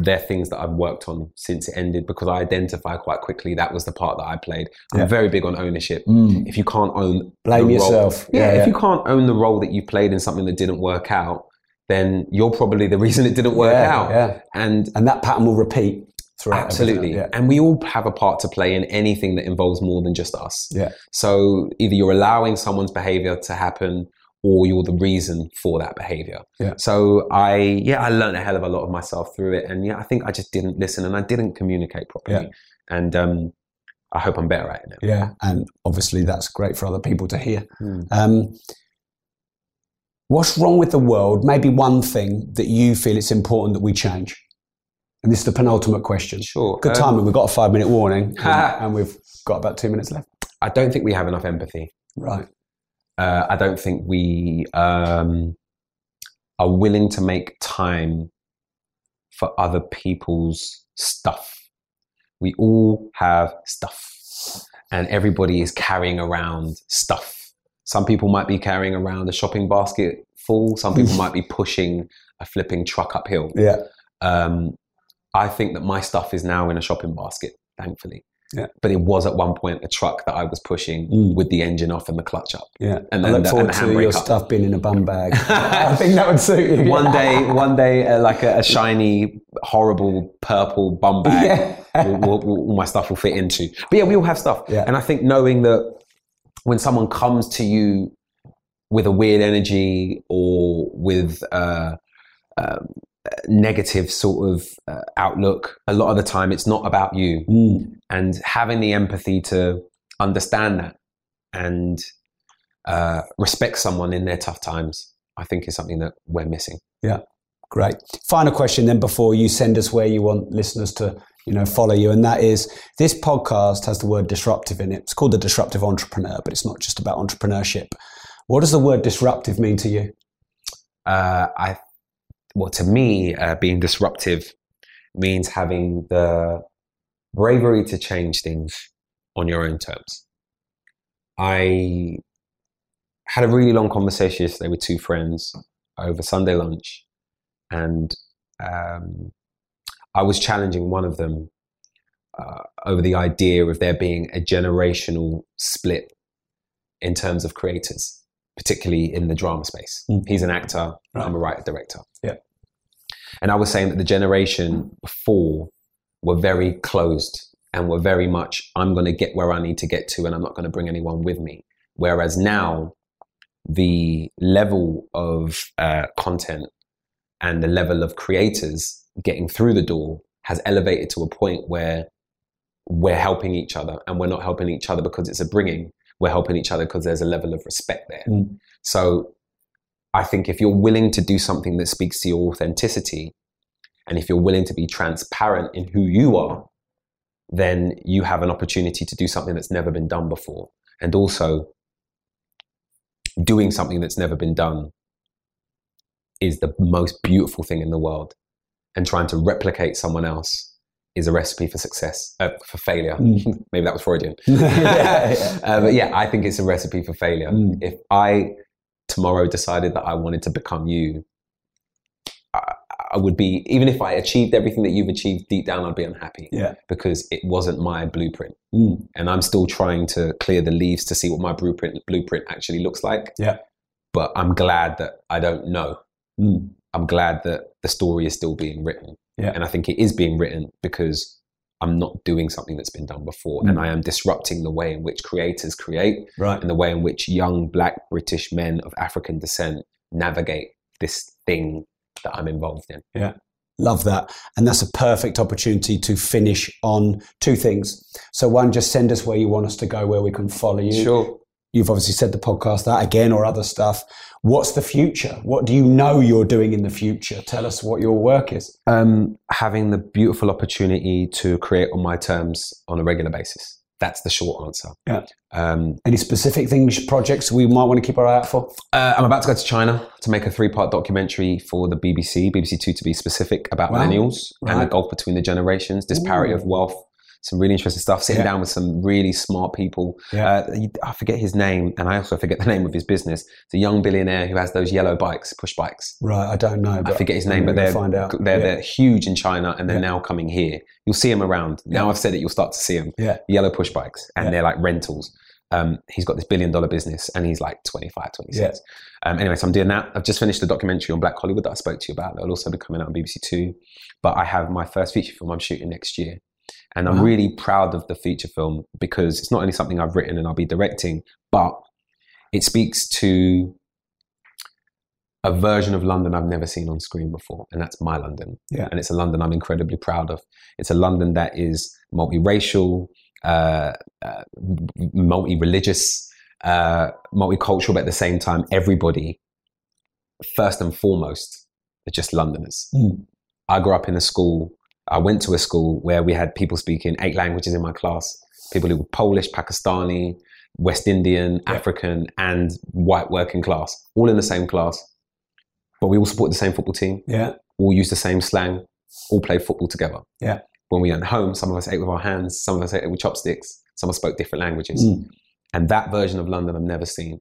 they're things that I've worked on since it ended because I identify quite quickly that was the part that I played. I'm Yeah. very big on ownership. Mm. If you can't own Blame the role- yourself. yeah, Yeah, yeah. if you can't own the role that you played in something that didn't work out, then you're probably the reason it didn't work Yeah, out. yeah. And And that pattern will repeat throughout. absolutely. everything. And we all have a part to play in anything that involves more than just us. Yeah. So either you're allowing someone's behavior to happen or you're the reason for that behavior. Yeah. So I, yeah, I learned a hell of a lot of myself through it. And yeah, I think I just didn't listen and I didn't communicate properly. Yeah. And um, I hope I'm better at it now. Yeah, and obviously that's great for other people to hear. Hmm. Um, what's wrong with the world? Maybe one thing that you feel it's important that we change. And this is the penultimate question. Sure. Good Um, timing. We've got a five minute warning, and, and we've got about two minutes left. I don't think we have enough empathy. Right. Uh, I don't think we um, are willing to make time for other people's stuff. We all have stuff, and everybody is carrying around stuff. Some people might be carrying around a shopping basket full, some people might be pushing a flipping truck uphill. Yeah. Um, I think that my stuff is now in a shopping basket, thankfully. Yeah. But it was at one point a truck that I was pushing Mm. with the engine off and the clutch up. Yeah. And I look the- forward to your up. stuff being in a bum bag. I think that would suit you. One day, one day, uh, like a, a shiny, horrible purple bum bag, Yeah. will, will, will- all my stuff will fit into. But yeah, we all have stuff. Yeah. And I think knowing that when someone comes to you with a weird energy or with uh, um, negative sort of uh, outlook, a lot of the time it's not about you. And having the empathy to understand that and uh, respect someone in their tough times, I think is something that we're missing. Yeah, great. Final question then before you send us where you want listeners to, you know, follow you, and that is this podcast has the word disruptive in it. It's called the Disruptive Entrepreneur, but it's not just about entrepreneurship. What does the word disruptive mean to you? Uh, I, well, to me, uh, being disruptive means having the bravery to change things on your own terms. I had a really long conversation yesterday with two friends over Sunday lunch, and um, I was challenging one of them uh, over the idea of there being a generational split in terms of creators, particularly in the drama space. He's an actor, I'm a writer director. Yeah. And I was saying that the generation before were very closed and were very much, I'm going to get where I need to get to and I'm not going to bring anyone with me. Whereas now, the level of uh, content and the level of creators getting through the door has elevated to a point where we're helping each other and we're not helping each other because it's a bringing. We're helping each other because there's a level of respect there. So I think if you're willing to do something that speaks to your authenticity, and if you're willing to be transparent in who you are, then you have an opportunity to do something that's never been done before. And also, doing something that's never been done is the most beautiful thing in the world. And trying to replicate someone else is a recipe for success, uh, for failure. Mm. Maybe that was Freudian. Yeah, yeah. Uh, but yeah, I think it's a recipe for failure. If I tomorrow decided that I wanted to become you, I, I would be, even if I achieved everything that you've achieved deep down, I'd be unhappy Yeah. because it wasn't my blueprint. Mm. And I'm still trying to clear the leaves to see what my blueprint blueprint actually looks like. Yeah. But I'm glad that I don't know. Mm. I'm glad that the story is still being written. Yeah. And I think it is being written because I'm not doing something that's been done before. Mm. And I am disrupting the way in which creators create Right. and the way in which young black British men of African descent navigate this thing that I'm involved in. Yeah. Love that. And that's a perfect opportunity to finish on two things. So, one, just send us where you want us to go, where we can follow you. Sure. You've obviously said the podcast that again or other stuff. What's the future? What do you know you're doing in the future? Tell us what your work is. Um, having the beautiful opportunity to create on my terms on a regular basis. That's the short answer. Yeah. Um, Any specific things, projects we might want to keep our eye out for? Uh, I'm about to go to China to make a three part documentary for the BBC, BBC Two to be specific, about Wow. millennials and the Right. gulf between the generations, disparity Ooh. of wealth. Some really interesting stuff. Sitting Yeah. down with some really smart people. Yeah. Uh, I forget his name, and I also forget the name of his business. It's a young billionaire who has those yellow bikes, push bikes. Right, I don't know. I forget his name, but they're find out. they're, Yeah. they're huge in China, and they're Yeah. now coming here. You'll see them around. Now Yeah. I've said it, you'll start to see them. Yeah. Yellow push bikes, and Yeah. they're like rentals. Um, he's got this billion dollar business, and he's like 25, 26. Um, anyway, so I'm doing that. I've just finished the documentary on Black Hollywood that I spoke to you about. That'll also be coming out on BBC Two. But I have my first feature film I'm shooting next year. And I'm Wow. really proud of the feature film because it's not only something I've written and I'll be directing, but it speaks to a version of London I've never seen on screen before, and that's my London. Yeah. And it's a London I'm incredibly proud of. It's a London that is multiracial, uh, uh, multi-religious, uh, multicultural, but at the same time, everybody, first and foremost, are just Londoners. Mm. I grew up in a school. I went to a school where we had people speaking eight languages in my class. People who were Polish, Pakistani, West Indian, African, and white working class, all in the same class. But we all support the same football team. Yeah. All use the same slang. All play football together. Yeah. When we went home, some of us ate with our hands, some of us ate with chopsticks, some of us spoke different languages. Mm. And that version of London I've never seen.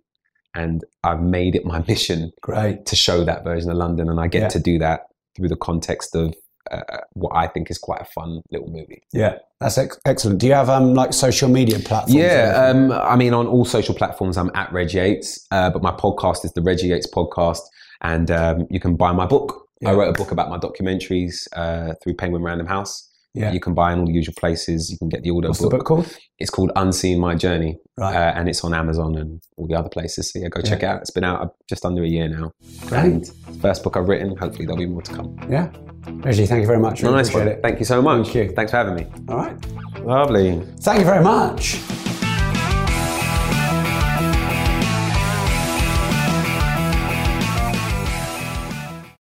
And I've made it my mission Great. to show that version of London. And I get Yeah. to do that through the context of uh, what I think is quite a fun little movie. Yeah. That's ex- excellent. Do you have um like social media platforms? Yeah, um, I mean, on all social platforms, I'm at Reg Yates, uh, but my podcast is the Reggie Yates Podcast, and um, you can buy my book. I wrote a book about my documentaries uh, through Penguin Random House, Yeah. You can buy in all the usual places. You can get the audio What's the book called? It's called Unseen My Journey. Right. Uh, and it's on Amazon and all the other places. So yeah, go check it out. It's been out uh, just under a year now. Great. And first book I've written. Hopefully there'll be more to come. Yeah. Reggie, thank you very much. Really nice one. it. Thank you so much. Thank you. Thanks for having me. All right. Lovely. Thank you very much.